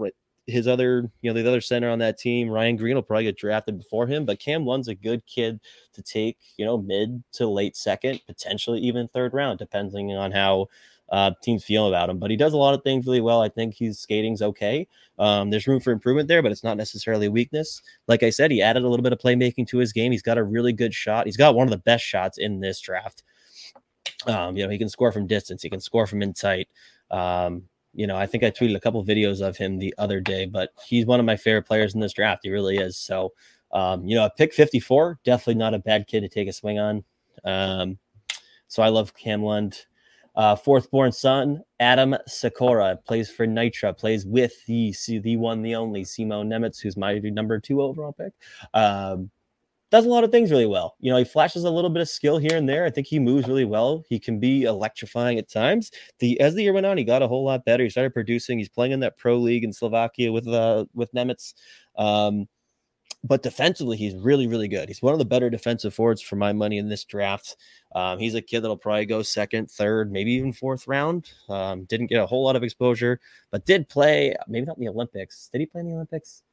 his other, you know, the other center on that team, Ryan Green, will probably get drafted before him. But Cam Lund's a good kid to take, you know, mid to late second, potentially even third round, depending on how uh, teams feel about him. But he does a lot of things really well. I think his skating's okay. Um, there's room for improvement there, but it's not necessarily a weakness. Like I said, he added a little bit of playmaking to his game. He's got a really good shot. He's got one of the best shots in this draft. Um, you know, he can score from distance. He can score from in tight. Um, you know, I think I tweeted a couple videos of him the other day, but he's one of my favorite players in this draft. He really is. So, um, you know, a pick 54, definitely not a bad kid to take a swing on. Um, so I love Cam Lund. Uh, fourth born son, Adam Sykora, plays for Nitra, plays with the the one, the only Simon Nemec, who's my number two overall pick. Um, does a lot of things really well. You know, he flashes a little bit of skill here and there. I think he moves really well. He can be electrifying at times. The as the year went on, he got a whole lot better. He started producing. He's playing in that pro league in Slovakia with uh with Nemec. Um, but defensively, he's really, really good. He's one of the better defensive forwards for my money in this draft. Um, he's a kid that'll probably go second, third, maybe even fourth round. Um, didn't get a whole lot of exposure, but did play, maybe not in the Olympics. Did he play in the Olympics?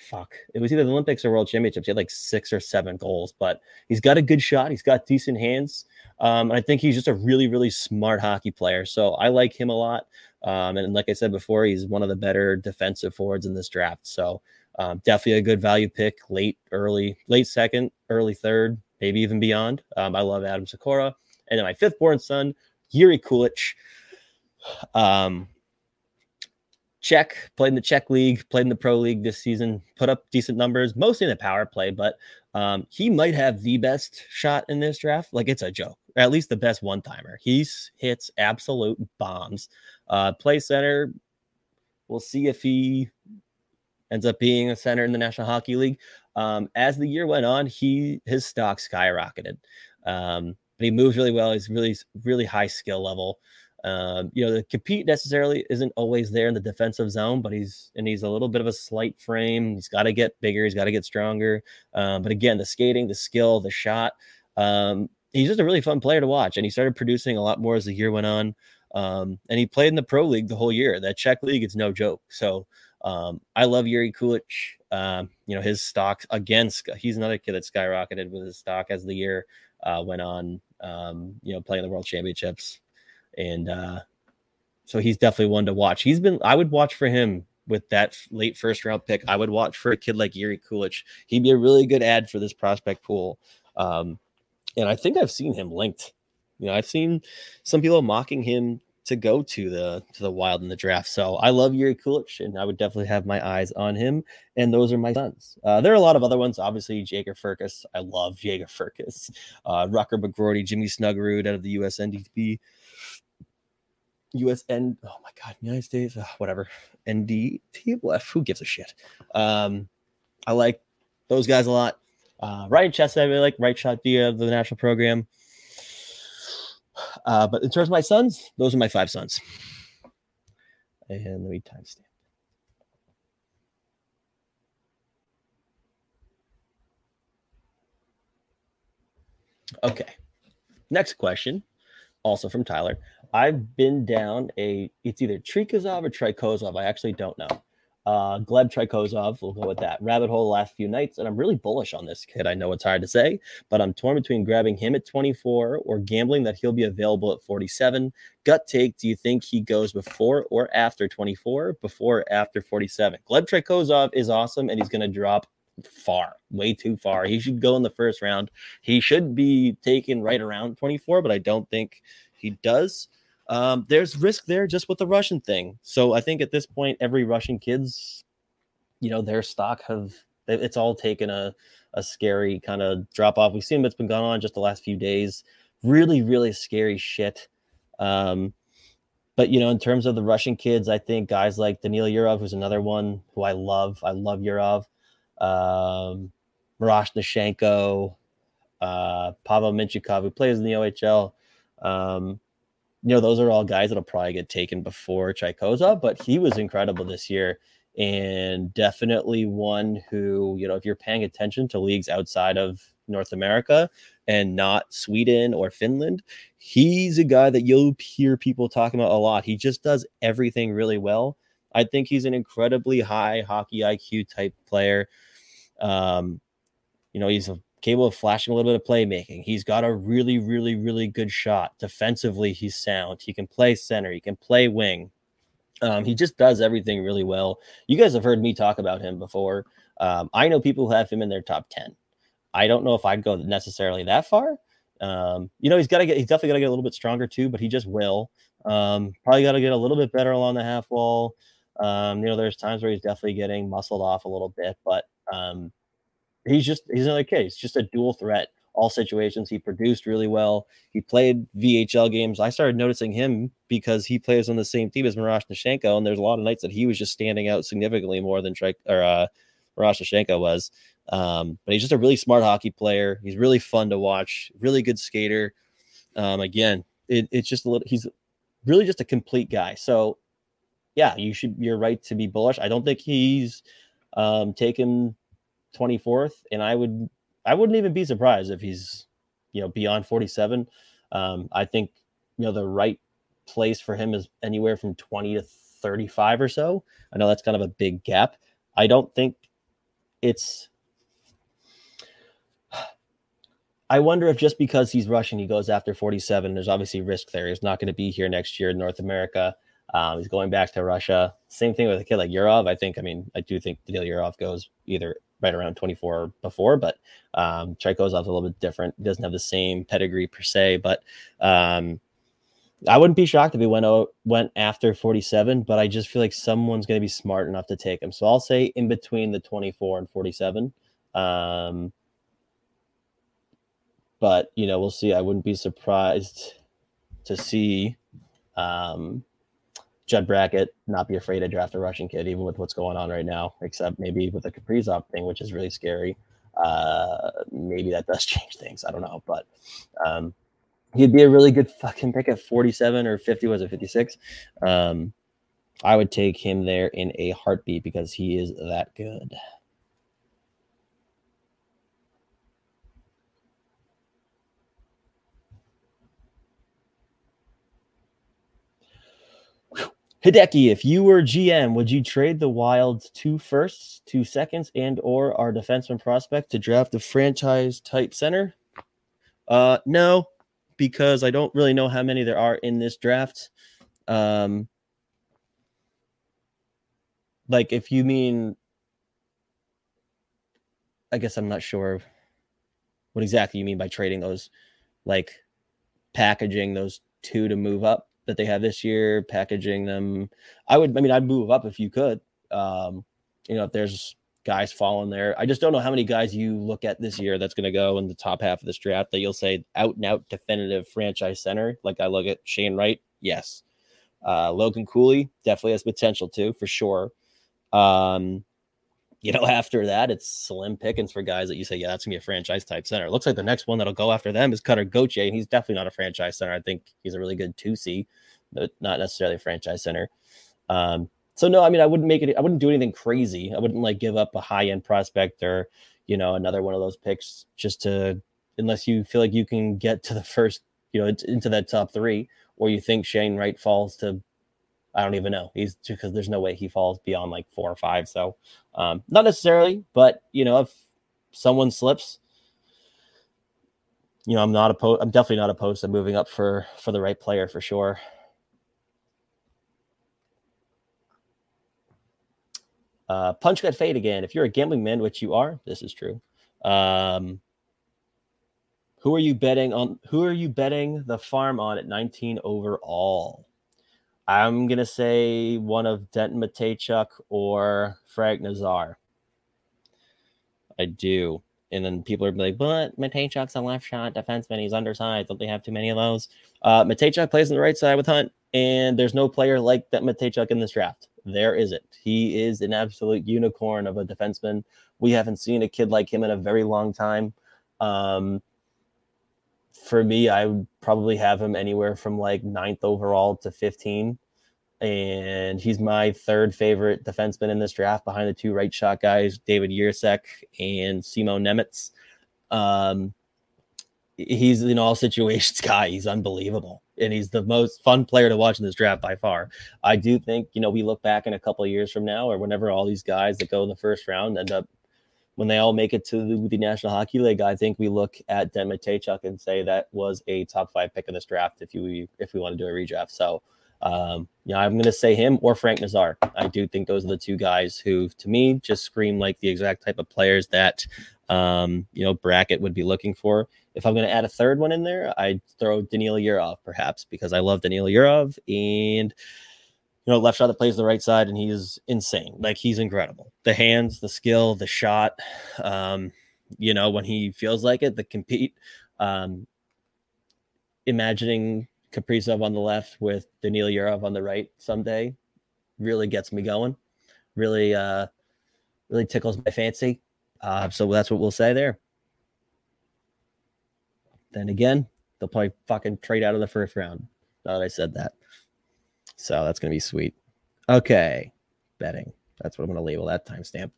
Fuck, it was either the Olympics or World Championships. He had like six or seven goals, but he's got a good shot. He's got decent hands. Um, I think he's just a really, really smart hockey player. So I like him a lot. Um, and like I said before, he's one of the better defensive forwards in this draft. So um, definitely a good value pick, late, early, late second, early third, maybe even beyond. Um, I love Adam Sykora. And then my fifth born son, Yuri Kulich. Um, Czech, played in the Czech league, played in the pro league this season, put up decent numbers, mostly in the power play, but um, he might have the best shot in this draft. Like it's a joke, at least the best one timer. He hits absolute bombs. Uh, play center. We'll see if he ends up being a center in the National Hockey League. Um, as the year went on, he his stock skyrocketed. Um, but he moves really well. He's really, really high skill level. Um, you know, the compete necessarily isn't always there in the defensive zone, but he's and he's a little bit of a slight frame. He's got to get bigger. He's got to get stronger. Um, but again, the skating, the skill, the shot. Um, he's just a really fun player to watch, and he started producing a lot more as the year went on. Um, and he played in the pro league the whole year. That Czech league, it's no joke. So um, I love Yuri Kulich. Um, you know, his stock against he's another kid that skyrocketed with his stock as the year uh, went on. Um, you know, playing the world championships and uh, so he's definitely one to watch. He's been I would watch for him with that late first round pick. I would watch for a kid like Yuri Kulich. He'd be a really good ad for this prospect pool. Um, and I think I've seen him linked. You know, I've seen some people mocking him to go to the to the wild in the draft. So I love Yuri Kulich, and I would definitely have my eyes on him. And those are my sons. Uh, there are a lot of other ones. Obviously, Jagger Firkus. I love Jagger Firkus. Uh, Rutger McGroarty, Jimmy Snuggerud out of the USNDP. USN. Oh my God, United States. Uh, whatever. NDT. Who gives a shit? Um, I like those guys a lot. Uh, right chest, I really like right shot via the national program. Uh, but in terms of my sons, those are my five sons. And let me timestamp. Okay. Next question, also from Tyler. I've been down a, it's either Trikazov or Trikozov. I actually don't know. Uh, Gleb Trikozov, we'll go with that. Rabbit hole last few nights, and I'm really bullish on this kid. I know it's hard to say, but I'm torn between grabbing him at 24 or gambling that he'll be available at 47. Gut take: Do you think he goes before or after 24? Before or after 47? Gleb Trikozov is awesome, and he's going to drop far, way too far. He should go in the first round. He should be taken right around 24, but I don't think he does um, there's risk there just with the Russian thing. So I think at this point, every Russian kids, you know, their stock have it's all taken a a scary kind of drop off. We've seen what's been going on just the last few days. Really, really scary shit. Um, but you know, in terms of the Russian kids, I think guys like Daniil Yurov, who's another one who I love. I love Yurov. Um, uh, Pavel Mintyukov, who plays in the OHL. Um, you know, those are all guys that'll probably get taken before Chaykozov, but he was incredible this year and definitely one who, you know, if you're paying attention to leagues outside of North America and not Sweden or Finland, he's a guy that you'll hear people talking about a lot. He just does everything really well. I think he's an incredibly high hockey IQ type player. Um, you know, he's a capable of flashing a little bit of playmaking. He's got a really, really, really good shot. Defensively, he's sound. He can play center. He can play wing. Um, he just does everything really well. You guys have heard me talk about him before. Um, I know people who have him in their top 10. I don't know if I'd go necessarily that far. Um, you know, he's got to get, he's definitely got to get a little bit stronger too, but he just will. Um, probably got to get a little bit better along the half wall. Um, you know, there's times where he's definitely getting muscled off a little bit, but um, he's just he's another kid. He's just a dual threat. All situations. He produced really well. He played VHL games. I started noticing him because he plays on the same team as Miroshnichenko, and there's a lot of nights that he was just standing out significantly more than Trek or uh, Miroshnichenko was. Um, but he's just a really smart hockey player. He's really fun to watch. Really good skater. Um, again, it, it's just a little. He's really just a complete guy. So, yeah, you should. You're right to be bullish. I don't think he's um, taken 24th, and I would I wouldn't even be surprised if he's you know beyond 47. Um, I think you know the right place for him is anywhere from 20 to 35 or so. I know that's kind of a big gap. I don't think it's. I wonder if just because he's Russian, he goes after 47. There's obviously risk there. He's not going to be here next year in North America. Um, he's going back to Russia. Same thing with a kid like Yurov. I think, I mean, I do think Daniil Yurov goes either right around 24 before, but um, Chaikov's a little bit different. He doesn't have the same pedigree per se, but um, I wouldn't be shocked if he went out, went after 47, but I just feel like someone's going to be smart enough to take him. So I'll say in between the 24 and 47. Um, but you know, we'll see. I wouldn't be surprised to see um, Judd Brackett not be afraid to draft a Russian kid, even with what's going on right now, except maybe with the Kaprizov thing, which is really scary. Uh, maybe that does change things. I don't know, but um, he'd be a really good fucking pick at 47 or 50. Was it 56? Um, I would take him there in a heartbeat because he is that good. Hideki, if you were GM, would you trade the Wild two firsts, two seconds, and or our defenseman prospect to draft a franchise type center? Uh, no, because I don't really know how many there are in this draft. Um, like if you mean, I guess I'm not sure what exactly you mean by trading those, like packaging those two to move up that they have this year, packaging them. I would, I mean, I'd move up if you could. Um, you know, if there's guys falling there, I just don't know how many guys you look at this year that's going to go in the top half of this draft that you'll say out and out definitive franchise center. Like I look at Shane Wright, yes. Uh, Logan Cooley definitely has potential too, for sure. Um, you know, after that, it's slim pickings for guys that you say, yeah, that's gonna be a franchise type center. It looks like the next one that'll go after them is Cutter Gauthier, and he's definitely not a franchise center. I think he's a really good two C, but not necessarily a franchise center. Um, so no, I mean, I wouldn't make it. I wouldn't do anything crazy. I wouldn't like give up a high end prospect or you know another one of those picks just to unless you feel like you can get to the first, you know, into that top three, or you think Shane Wright falls to I don't even know. He's because there's no way he falls beyond like four or five. So, um, not necessarily, but you know, if someone slips, you know, I'm not opposed. I'm definitely not opposed to moving up for for the right player for sure. Uh, punch got fade again. If you're a gambling man, which you are, this is true. Um, who are you betting on? Who are you betting the farm on at 19 overall? I'm gonna say one of Denton Mateychuk or Frank Nazar. I do. And then people are like, but Mateychuk's a left shot defenseman. He's undersized. Don't they have too many of those? Uh, Mateychuk plays on the right side with Hunt, and there's no player like that Mateychuk in this draft. There isn't. He is an absolute unicorn of a defenseman. We haven't seen a kid like him in a very long time. Um, for me, I would probably have him anywhere from like ninth overall to 15. And he's my third favorite defenseman in this draft behind the two right shot guys, David Jiricek and Simon Nemec. Um, he's in all situations guy. He's unbelievable. And he's the most fun player to watch in this draft by far. I do think, you know, we look back in a couple years from now or whenever all these guys that go in the first round end up when they all make it to the, National Hockey League, I think we look at Den Mateychuk and say that was a top five pick in this draft if you if we want to do a redraft. So um, I'm going to say him or Frank Nazar. I do think those are the two guys who, to me, just scream like the exact type of players that um, you know Brackett would be looking for. If I'm going to add a third one in there, I'd throw Daniil Yurov perhaps because I love Daniil Yurov and know, left shot that plays the right side, and he is insane. Like he's incredible. The hands, the skill, the shot. Um, you know, when he feels like it, the compete. Um, imagining Kaprizov on the left with Daniil Yurov on the right someday really gets me going. Really, uh, really tickles my fancy. Uh, so that's what we'll say there. Then again, they'll probably fucking trade out of the first round. Now that I said that. So that's going to be sweet. Okay. Betting. That's what I'm going to label that timestamp.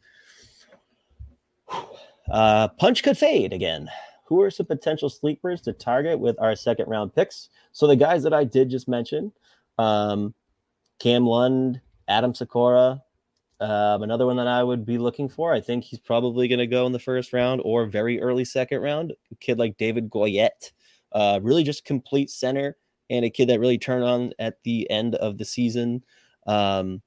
Uh, punch could fade again. Who are some potential sleepers to target with our second round picks? So the guys that I did just mention, um, Cam Lund, Adam Sykora, um, another one that I would be looking for. I think he's probably going to go in the first round or very early second round. A kid like David Goyette, uh, really just complete center and a kid that really turned on at the end of the season um,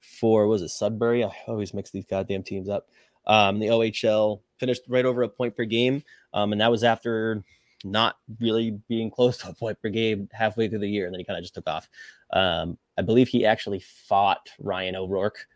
for was it Sudbury? I always mix these goddamn teams up. Um, the OHL finished right over a point per game, um, and that was after not really being close to a point per game halfway through the year, and then he kind of just took off. Um, I believe he actually fought Ryan O'Rourke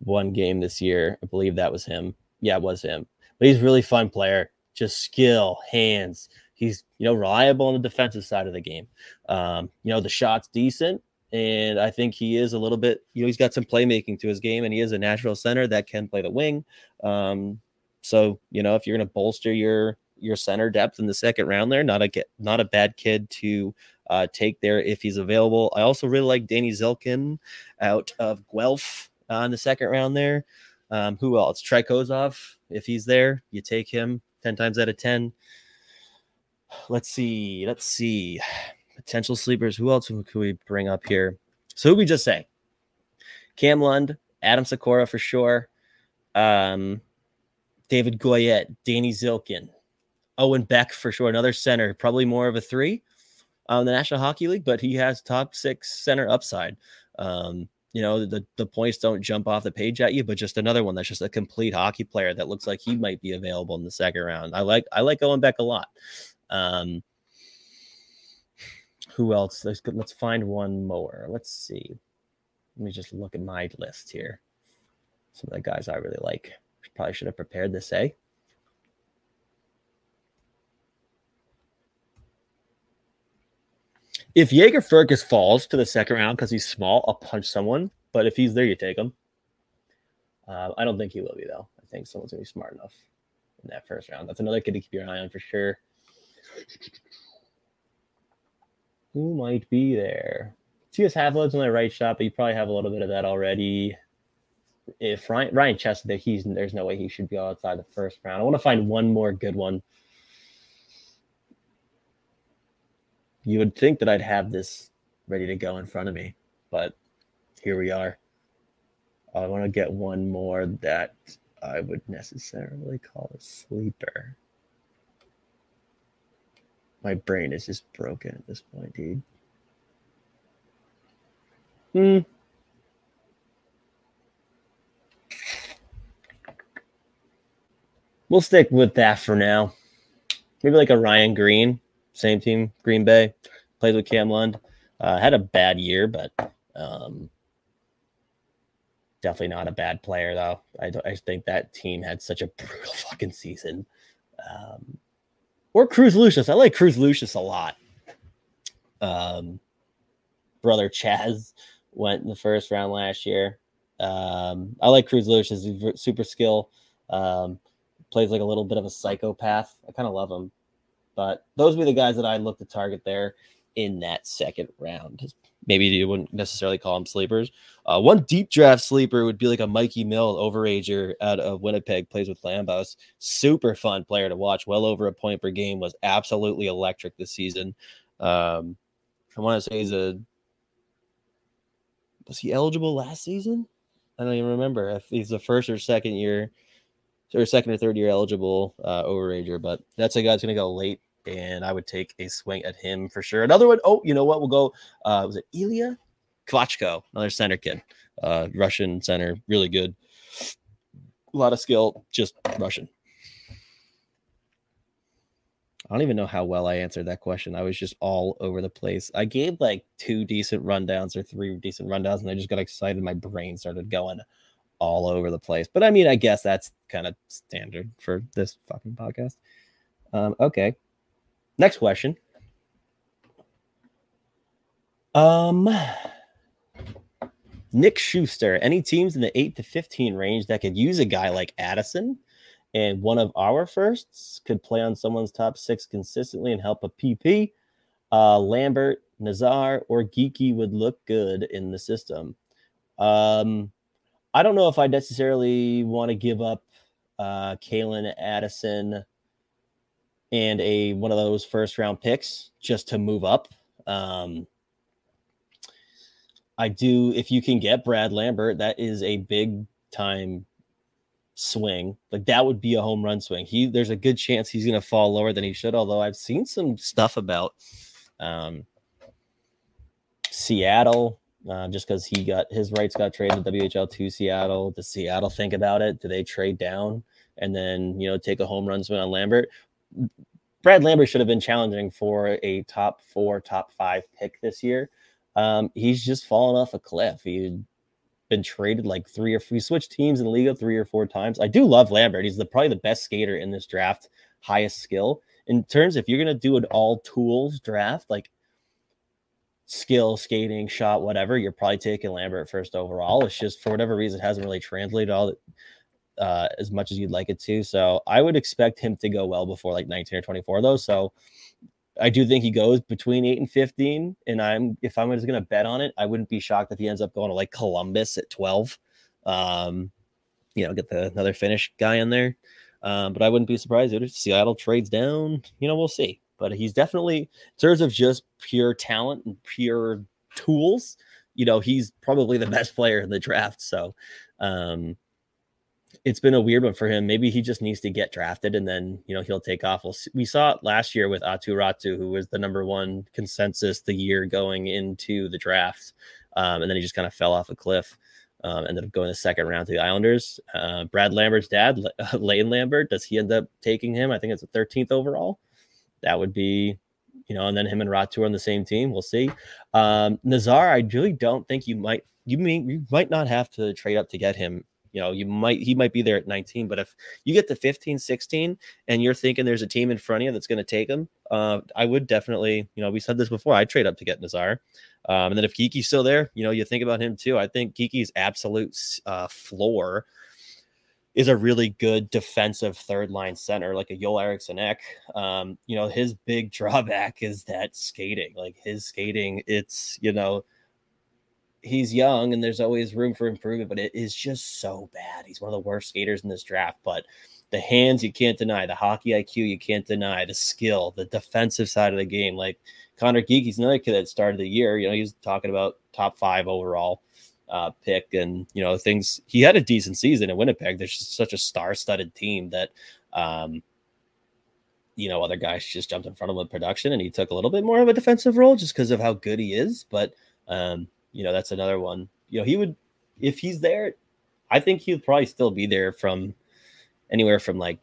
one game this year. I believe that was him. Yeah, it was him. But he's a really fun player. Just skill, hands, he's you know reliable on the defensive side of the game. Um, you know the shot's decent, and I think he is a little bit. You know he's got some playmaking to his game, and he is a natural center that can play the wing. Um, so you know if you're going to bolster your your center depth in the second round, there not a not a bad kid to uh, take there if he's available. I also really like Danny Zhilkin out of Guelph uh, in the second round there. Um, who else? Trikozov, if he's there, you take him 10 times out of 10 let's see. Let's see. Potential sleepers. Who else could we bring up here? So who we just say? Cam Lund, Adam Sykora for sure. Um, David Goyette, Danny Zhilkin, Owen Beck for sure. Another center, probably more of a three on the National Hockey League, but he has top six center upside. Um, you know, the, the points don't jump off the page at you, but just another one that's just a complete hockey player that looks like he might be available in the second round. I like I like Owen Beck a lot. Um, who else? Let's let's find one more. Let's see. Let me just look at my list here. Some of the guys I really like. Probably should have prepared this, eh? If Jagger Firkus falls to the second round because he's small, I'll punch someone. But if he's there, you take him. Uh, I don't think he will be though. I think someone's gonna be smart enough in that first round. That's another kid to keep your eye on for sure. Who might be there? T.S. Havlewood's on my right shot, but you probably have a little bit of that already. If Ryan, Ryan Chesley, he's there's no way he should be outside the first round. I want to find one more good one. You would think that I'd have this ready to go in front of me, but here we are. I want to get one more that I would necessarily call a sleeper. My brain is just broken at this point, dude. Hmm. We'll stick with that for now. Maybe like a Ryan Green, same team, Green Bay, plays with Cam Lund. Uh, had a bad year, but um, definitely not a bad player though. I, I think that team had such a brutal fucking season. Um, or Cruz Lucius. I like Cruz Lucius a lot. Um, brother Chaz went in the first round last year. Um, I like Cruz Lucius. He's super skill. Um, plays like a little bit of a psychopath. I kind of love him. But those would be the guys that I look to target there in that second round. Maybe you wouldn't necessarily call them sleepers. Uh, one deep draft sleeper would be like a Mikey Milne overager out of Winnipeg, plays with Lambos. Super fun player to watch. Well over a point per game. Was absolutely electric this season. Um, I want to say he's a. Was he eligible last season? I don't even remember if he's the first or second year, or second or third year eligible uh, overager. But that's a guy that's going to go late and I would take a swing at him for sure. Another one, oh, you know what? We'll go. Uh, was it Ilya Kvachko, another center kid, uh, Russian center, really good. A lot of skill, just Russian. I don't even know how well I answered that question. I was just all over the place. I gave like two decent rundowns or three decent rundowns, and I just got excited. My brain started going all over the place. But I mean, I guess that's kind of standard for this fucking podcast. Um, okay. Next question. Um, Nick Schuster. Any teams in the eight to fifteen range that could use a guy like Addison, and one of our firsts could play on someone's top six consistently and help a PP. Uh, Lambert, Nazar, or Geekie would look good in the system. Um, I don't know if I necessarily want to give up uh, Calen Addison and a one of those first round picks just to move up. Um, I do if you can get Brad Lambert, that is a big time swing. Like that would be a home run swing. He there's a good chance he's going to fall lower than he should. Although I've seen some stuff about um, Seattle. Uh, just because he got his rights got traded to WHL to Seattle. Does Seattle think about it? Do they trade down and then you know take a home run swing on Lambert? Brad Lambert should have been challenging for a top four, top five pick this year. Um, he's just fallen off a cliff. He'd been traded like three or we switched teams in the league three or four times. I do love Lambert. He's the probably the best skater in this draft, highest skill. In terms, if you're gonna do an all tools draft, like skill, skating, shot, whatever, you're probably taking Lambert first overall. It's just for whatever reason it hasn't really translated all uh, as much as you'd like it to. So I would expect him to go well before like 19 or 24 though. So I do think he goes between eight and 15. And I'm if I'm just gonna bet on it, I wouldn't be shocked if he ends up going to like Columbus at 12. Um, you know, get the another Finnish guy in there. Um, but I wouldn't be surprised if Seattle trades down. You know, we'll see. But he's definitely in terms of just pure talent and pure tools. You know, he's probably the best player in the draft. So, um, it's been a weird one for him. Maybe he just needs to get drafted and then, you know, he'll take off. We'll see. We saw it last year with Aatu Räty, who was the number one consensus the year going into the draft. Um, and then he just kind of fell off a cliff. Um, ended up going the second round to the Islanders. Uh, Brad Lambert's dad, Lane Lambert, does he end up taking him? I think it's the 13th overall. That would be you know, and then him and Räty are on the same team. We'll see. Um, Nazar, I really don't think you might you mean you might not have to trade up to get him. You know, you might he might be there at 19, but if you get to 15, 16, and you're thinking there's a team in front of you that's going to take him, uh, I would definitely, you know, we said this before. I trade up to get Nazar, um, and then if Geekie's still there, you know, you think about him too. I think Geekie's absolute uh, floor is a really good defensive third line center, like a Joel Eriksson Ek. Um, you know, his big drawback is that skating. Like his skating, it's you know, he's young and there's always room for improvement, but it is just so bad. He's one of the worst skaters in this draft, but the hands you can't deny, the hockey IQ you can't deny, the skill, the defensive side of the game. Like Conor Geekie's another kid that started the year. You know, he's talking about top five overall uh, pick and you know things. He had a decent season in Winnipeg. There's just such a star-studded team that um, you know other guys just jumped in front of him with production, and he took a little bit more of a defensive role just because of how good he is. But um, you know that's another one. You know he would if he's there. I think he would probably still be there from anywhere from like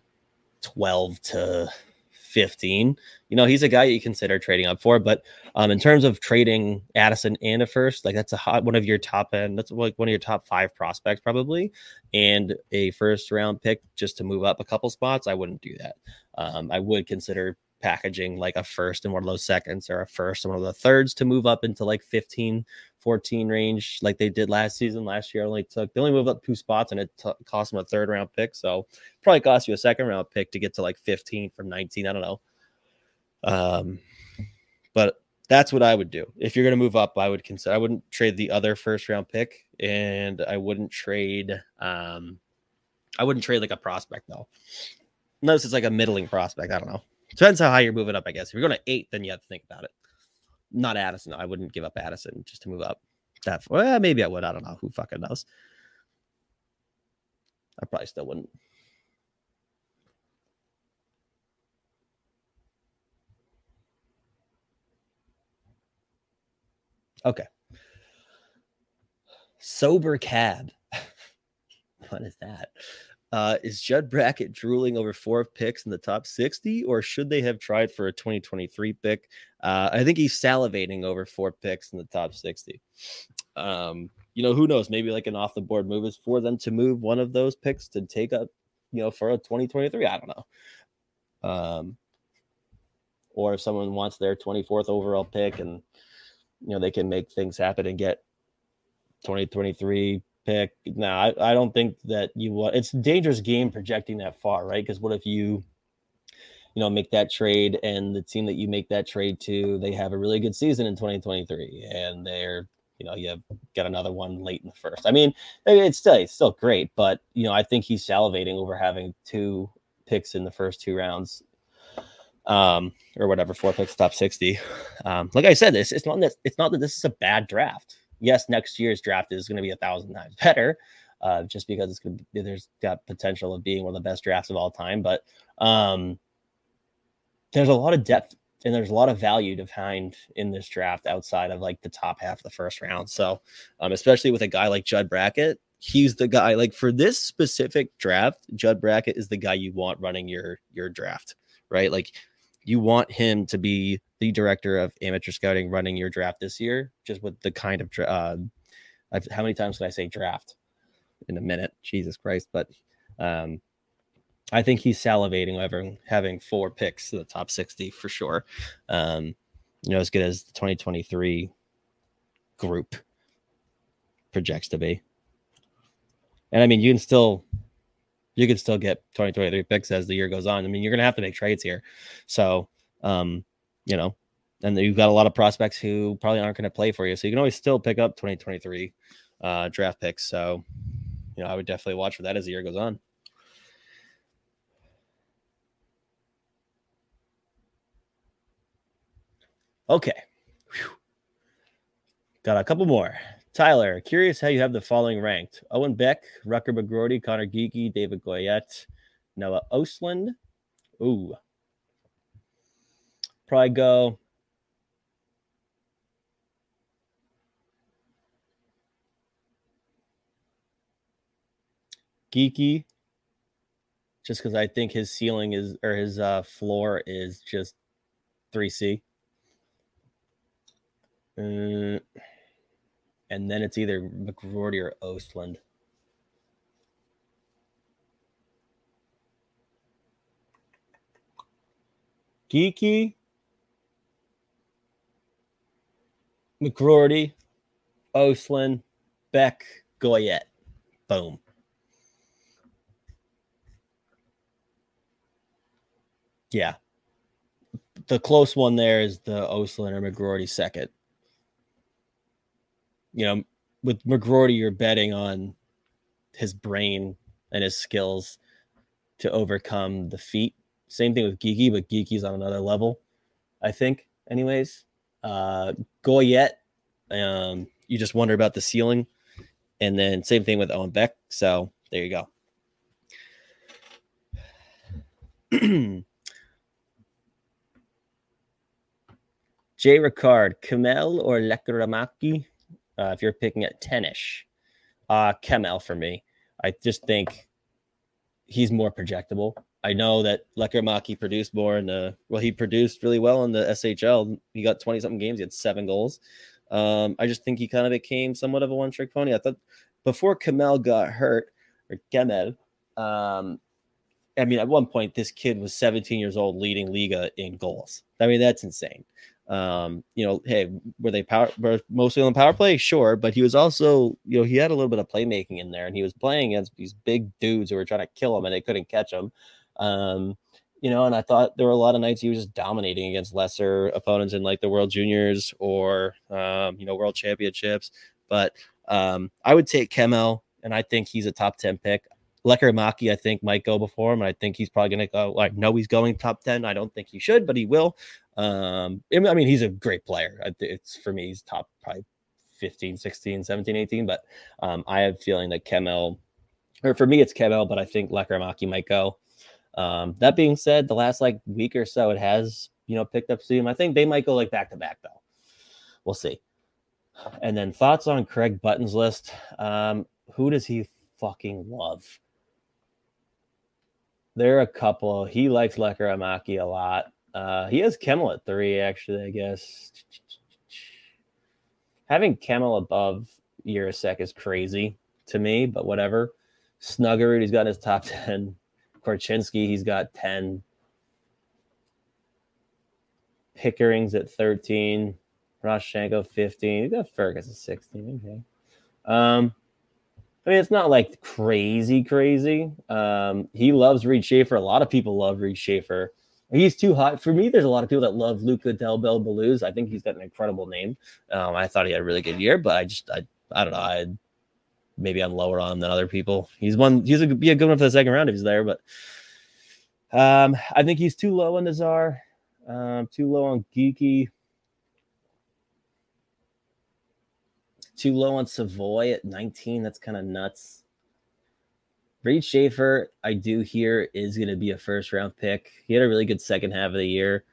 12 to 15. You know, he's a guy you consider trading up for. But um, in terms of trading Addison and a first, like that's a hot one of your top end. That's like one of your top five prospects probably, and a first round pick just to move up a couple spots. I wouldn't do that. Um, I would consider packaging like a first and one of those seconds or a first and one of the thirds to move up into like 15 14 range like they did last season. Last year only took they only moved up two spots and it t- cost them a third round pick. So probably cost you a second round pick to get to like 15 from 19 i don't know. Um but that's what i would do. If you're going to move up i would consider i wouldn't trade the other first round pick and i wouldn't trade um i wouldn't trade like a prospect though. Unless it's like a middling prospect i don't know Depends how high you're moving up, I guess. If you're going to eight, then you have to think about it. Not Addison. I wouldn't give up Addison just to move up. That well, maybe I would. I don't know. Who fucking knows? I probably still wouldn't. Okay. Sober cab. what is that? Uh, is Judd Brackett drooling over four picks in the top 60, or should they have tried for a 2023 pick? Uh, I think he's salivating over four picks in the top 60. Um, you know, who knows? Maybe like an off the board move is for them to move one of those picks to take up, you know, for a 2023. I don't know. Um, or if someone wants their 24th overall pick and, you know, they can make things happen and get 2023 pick. No, I, I don't think that you want it's a dangerous game projecting that far, right? Because what if you you know make that trade and the team that you make that trade to they have a really good season in 2023 and they're you know you got another one late in the first i mean it's still it's still great but you know i think he's salivating over having two picks in the first two rounds um or whatever four picks top 60 um like i said this it's not that it's not that this is a bad draft yes, next year's draft is going to be a thousand times better, uh, just because it's going to be, there's got potential of being one of the best drafts of all time. But um, there's a lot of depth and there's a lot of value to find in this draft outside of like the top half of the first round. So, um, especially with a guy like Judd Brackett, he's the guy like for this specific draft, Judd Brackett is the guy you want running your your draft, right? Like you want him to be the director of amateur scouting running your draft this year, just with the kind of uh, I've, how many times can I say draft in a minute? Jesus Christ! But um, I think he's salivating over having four picks in the top sixty for sure. Um, you know, as good as the 2023 group projects to be. And I mean, you can still you can still get 2023 picks as the year goes on. I mean, you're going to have to make trades here. So, um, you know, and you've got a lot of prospects who probably aren't going to play for you. So you can always still pick up 2023 uh, draft picks. So, you know, I would definitely watch for that as the year goes on. Okay. Whew. Got a couple more. Tyler, curious how you have the following ranked Owen Beck, Rutger McGroarty, Conor Geekie, David Goyette, Noah Ostlund. Ooh. Probably go. Geekie, just because I think his ceiling is or his uh, floor is just 3C. Uh, and then it's either McGroarty or Ostlund. Geekie, McGroarty, Ostlund, Beck, Goyette. Boom. Yeah. The close one there is the Ostlund or McGroarty second. You know, with McGroarty, you're betting on his brain and his skills to overcome the feat. Same thing with Geekie, but Geekie's on another level, I think, anyways. Uh Goyette, um, you just wonder about the ceiling. And then same thing with Owen Beck. So there you go. Jay Ricard, Kemell or Lekkerimaki? Uh, if you're picking at 10 ish, uh, Kamel for me. I just think he's more projectable. I know that Lekkerimaki produced more in the well, he produced really well in the SHL. He got 20 something games, he had seven goals. Um, I just think he kind of became somewhat of a one trick pony. I thought before Kamel got hurt, or Kemell, um, I mean, at one point, this kid was 17 years old leading Liiga in goals. I mean, that's insane. Um, you know, hey, were they power were mostly on the power play? Sure, but he was also, you know, he had a little bit of playmaking in there, and he was playing against these big dudes who were trying to kill him and they couldn't catch him. Um, you know, and I thought there were a lot of nights he was just dominating against lesser opponents in like the World Juniors or um, you know, World Championships. But um, I would take Kemell, and I think he's a top 10 pick. Lekkerimaki, I think, might go before him. And I think he's probably going to go. Like, no, he's going top 10. I don't think he should, but he will. Um, I mean, he's a great player. It's for me, he's top probably 15, 16, 17, 18. But um, I have feeling that Kemell, or for me, it's Kemell, but I think Lekkerimaki might go. Um, that being said, the last like week or so, it has, you know, picked up steam. I think they might go like back to back, though. We'll see. And then thoughts on Craig Button's list. Um, who does he fucking love? There are a couple. He likes Lekkerimaki a lot. Uh, he has Kemell at three, actually, I guess. Having Kemell above Jiricek is crazy to me, but whatever. Snuggerud, he's got his top 10. Korchinski, he's got 10. Pickering's at 13. Roshenko 15. You got Firkus at 16. Okay. Um, I mean, it's not like crazy, crazy. Um, he loves Reid Schaefer. A lot of people love Reid Schaefer. He's too hot for me. There's a lot of people that love Luca Del Bel Belluz. I think he's got an incredible name. Um, I thought he had a really good year, but I just I I don't know. I maybe I'm lower on than other people. He's one. He's a be a good one for the second round if he's there, but um, I think he's too low on Nazar. Um, too low on Geekie. Too low on Savoie at 19. That's kind of nuts. Reid Schaefer, I do hear, is going to be a first round pick. He had a really good second half of the year.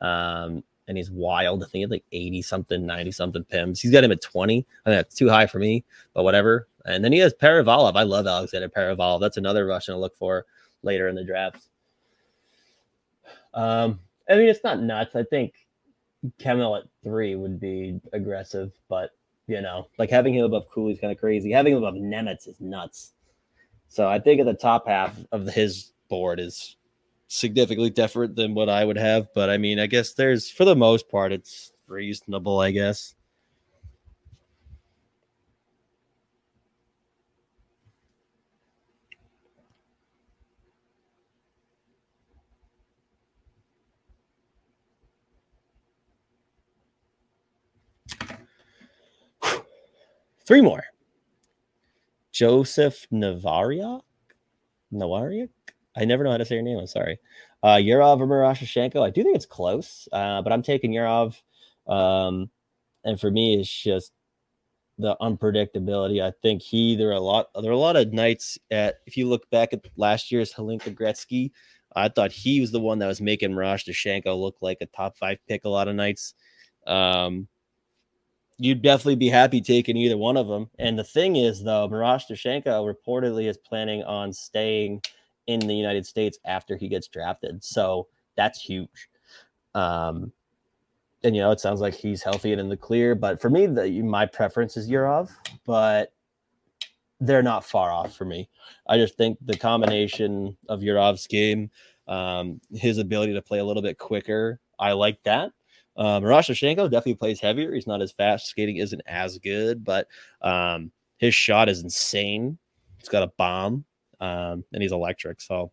Um, and he's wild. I think he had like 80 something, 90 something PIMs. He's got him at 20. I think that's too high for me, but whatever. And then he has Perevalov. I love Alexander Perevalov. That's another Russian to look for later in the drafts. Um, I mean, it's not nuts. I think Kemell at three would be aggressive, but you know, like having him above Cooley is kind of crazy. Having him above Nemec is nuts. So I think at the top half of his board is significantly different than what I would have. But I mean, I guess there's for the most part, it's reasonable, I guess. Three more. Joseph Navariak? Navariak? I never know how to say your name. I'm sorry. Uh, Yurov or Miroshnichenko. I do think it's close, uh, but I'm taking Yurov. Um, and for me, it's just the unpredictability. I think he there are a lot there are a lot of nights at if you look back at last year's Hlinka Gretzky, I thought he was the one that was making Miroshnichenko look like a top five pick a lot of nights. Um, you'd definitely be happy taking either one of them. And the thing is, though, Miroshnichenko reportedly is planning on staying in the United States after he gets drafted. So that's huge. Um, and you know, it sounds like he's healthy and in the clear. But for me, the my preference is Yurov, but they're not far off for me. I just think the combination of Yurov's game, um, his ability to play a little bit quicker, I like that. Um, definitely plays heavier. He's not as fast. Skating isn't as good, but um, his shot is insane. He's got a bomb, um, and he's electric. So,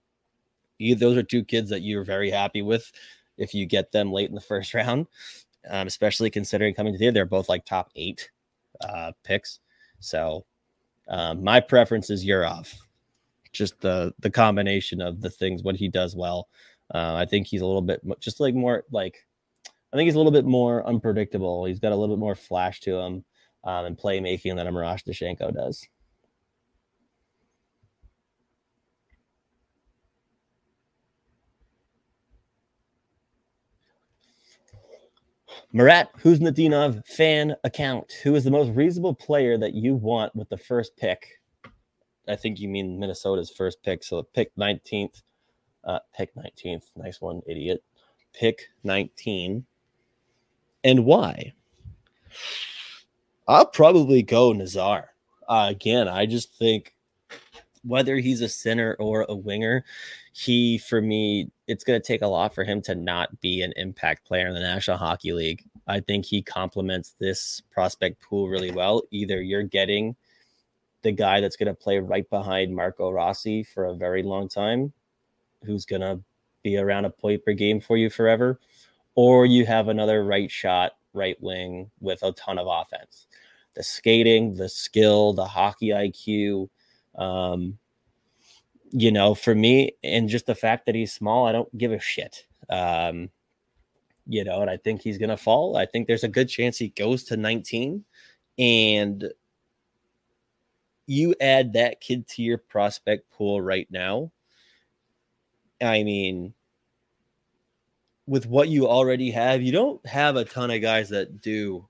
those are two kids that you're very happy with if you get them late in the first round, um, especially considering coming to the they're both like top eight uh, picks. So um, my preference is Yurov. Just the the combination of the things what he does well. Uh, I think he's a little bit just like more like I think he's a little bit more unpredictable. He's got a little bit more flash to him um, and playmaking than a Miroshnichenko does. Marat Khusnutdinov fan account. Who is the most reasonable player that you want with the first pick? I think you mean Minnesota's first pick. So pick 19th. Uh, pick 19th. Nice one, idiot. Pick 19. And why? I'll probably go Nazar. Uh, again, I just think whether he's a center or a winger, he for me it's going to take a lot for him to not be an impact player in the National Hockey League. I think he complements this prospect pool really well. Either you're getting the guy that's going to play right behind Marco Rossi for a very long time, who's going to be around a point per game for you forever, or you have another right shot, right wing with a ton of offense. The skating, the skill, the hockey IQ, um, you know, for me, and just the fact that he's small, I don't give a shit. Um, you know, and I think he's going to fall. I think there's a good chance he goes to 19. And you add that kid to your prospect pool right now. I mean, with what you already have, you don't have a ton of guys that do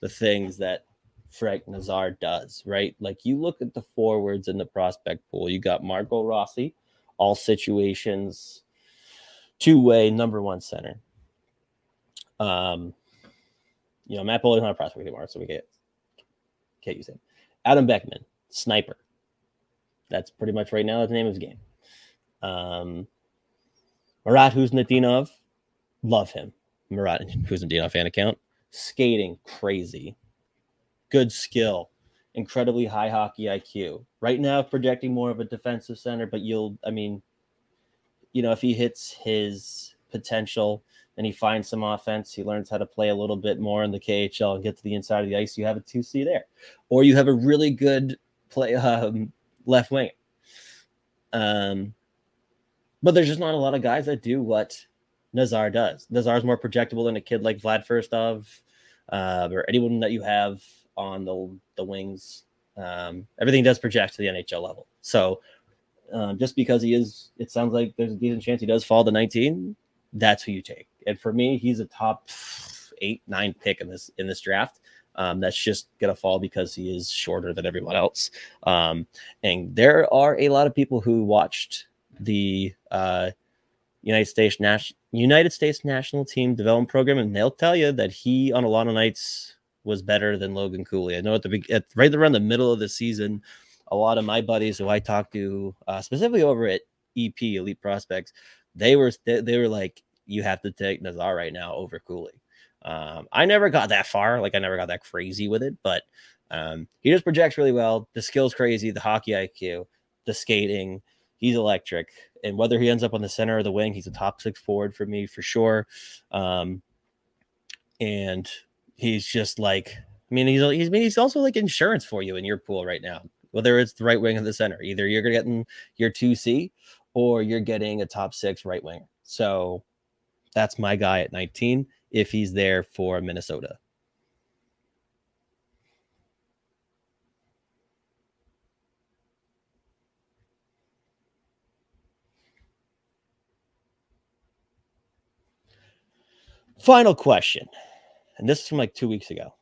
the things that Frank Nazar does, right? Like you look at the forwards in the prospect pool, you got Marco Rossi, all situations, two way number one center. Um, you know, Matt Boldy's not a prospect anymore, so we get can't use him. Adam Beckman, sniper. That's pretty much right now That's the name of his game. Um, Marat Khusnutdinov, love him. Marat Khusnutdinov fan account. Skating crazy good skill, incredibly high hockey IQ. Right now, projecting more of a defensive center, but you'll, I mean, you know, if he hits his potential and he finds some offense, he learns how to play a little bit more in the KHL and get to the inside of the ice, you have a 2C there. Or you have a really good play um, left wing. Um, but there's just not a lot of guys that do what Nazar does. Nazar's more projectable than a kid like Vlad Firstov uh, or anyone that you have on the the wings. Um, everything does project to the NHL level. So um, just because he is, it sounds like there's a decent chance he does fall to 19. That's who you take. And for me, he's a top eight, nine pick in this in this draft. Um, that's just gonna fall because he is shorter than everyone else. Um, and there are a lot of people who watched the uh, United States national United States national team development program, and they'll tell you that he on a lot of nights was better than Logan Cooley. I know at the at right around the middle of the season, a lot of my buddies who I talked to, uh, specifically over at EP Elite Prospects, they were they, they were like, you have to take Nazar right now over Cooley. Um, I never got that far, like I never got that crazy with it, but um, he just projects really well. The skills crazy, the hockey IQ, the skating, he's electric. And whether he ends up on the center or the wing, he's a top six forward for me for sure. Um, and he's just like I mean he's he's he's also like insurance for you in your pool right now. Whether it's the right wing or the center, either you're getting your two C or you're getting a top six right wing. So that's my guy at 19 if he's there for Minnesota. Final question and this is from like two weeks ago.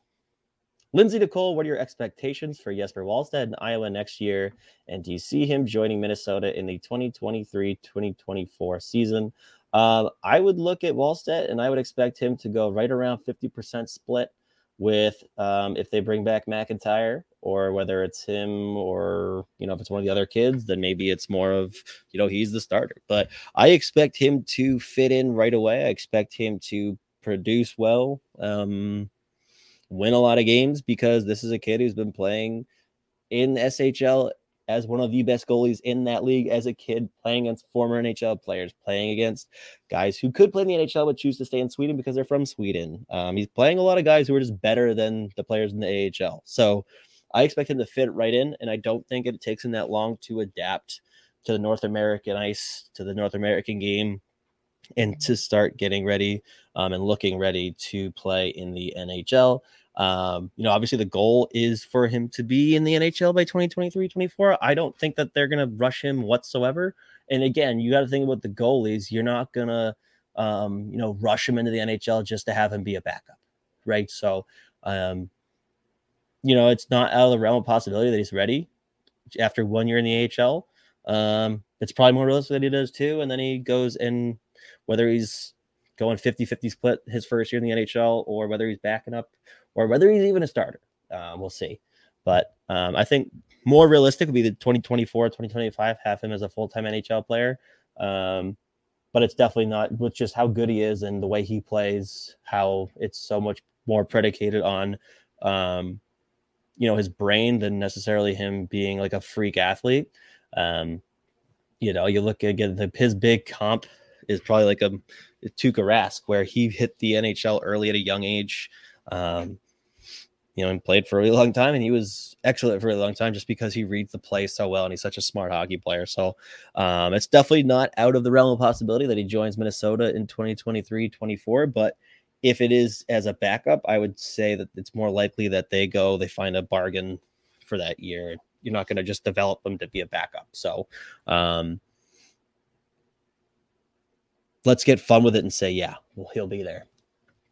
Lindsay Nicole, what are your expectations for Jesper Wallstedt in Iowa next year? And do you see him joining Minnesota in the 2023 2024 season? Um, I would look at Wallstedt and I would expect him to go right around 50% split with um, if they bring back McIntyre or whether it's him or you know if it's one of the other kids then maybe it's more of you know he's the starter but I expect him to fit in right away I expect him to produce well um, win a lot of games because this is a kid who's been playing in SHL as one of the best goalies in that league as a kid, playing against former NHL players, playing against guys who could play in the NHL but choose to stay in Sweden because they're from Sweden. Um, he's playing a lot of guys who are just better than the players in the AHL. So I expect him to fit right in, and I don't think it takes him that long to adapt to the North American ice, to the North American game, and to start getting ready um, and looking ready to play in the NHL. Um, you know, obviously the goal is for him to be in the NHL by 2023, 24. I don't think that they're going to rush him whatsoever. And again, you got to think about the goalies. You're not going to, um, you know, rush him into the NHL just to have him be a backup, right? So, um, you know, it's not out of the realm of possibility that he's ready after one year in the AHL. Um, it's probably more realistic that he does too. And then he goes and whether he's going 50 50 split his first year in the NHL or whether he's backing up or whether he's even a starter. Uh, we'll see. But um, I think more realistic would be the 2024, 2025, have him as a full time NHL player. Um, but it's definitely not with just how good he is and the way he plays, how it's so much more predicated on, um, you know, his brain than necessarily him being like a freak athlete. Um, you know, you look again, the, his big comp is probably like a, a Tuukka Rask, where he hit the NHL early at a young age. Um, you know, and played for a really long time, and he was excellent for a long time just because he reads the play so well, and he's such a smart hockey player. So um, it's definitely not out of the realm of possibility that he joins Minnesota in 2023, 24. But if it is as a backup, I would say that it's more likely that they go, they find a bargain for that year. You're not going to just develop them to be a backup. So um, let's get fun with it and say, yeah, well, he'll be there.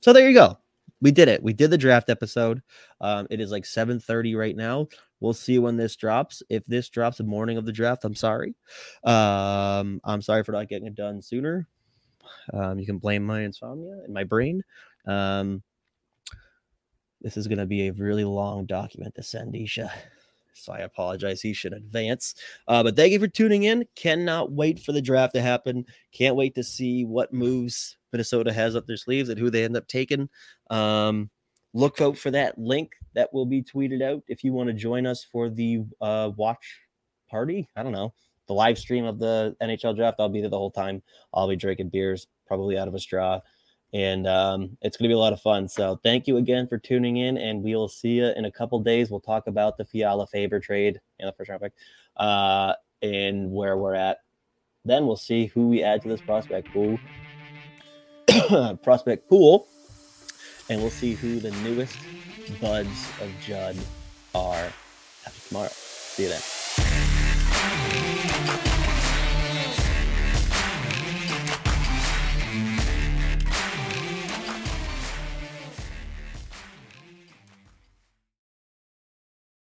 So there you go we did it. We did the draft episode. Um, it is like 7:30 right now. We'll see when this drops. If this drops the morning of the draft, I'm sorry. Um, I'm sorry for not getting it done sooner. Um, you can blame my insomnia and my brain. Um, this is going to be a really long document to send Isha. So I apologize, He should advance. Uh, but thank you for tuning in. Cannot wait for the draft to happen. Can't wait to see what moves Minnesota has up their sleeves and who they end up taking. Um, look out for that link that will be tweeted out if you want to join us for the uh, watch party. I don't know the live stream of the NHL draft. I'll be there the whole time. I'll be drinking beers, probably out of a straw, and um, it's going to be a lot of fun. So thank you again for tuning in, and we will see you in a couple days. We'll talk about the Fiala Faber trade and the first round pick, uh, and where we're at. Then we'll see who we add to this prospect pool. prospect pool, and we'll see who the newest buds of Judd are after tomorrow. See you then.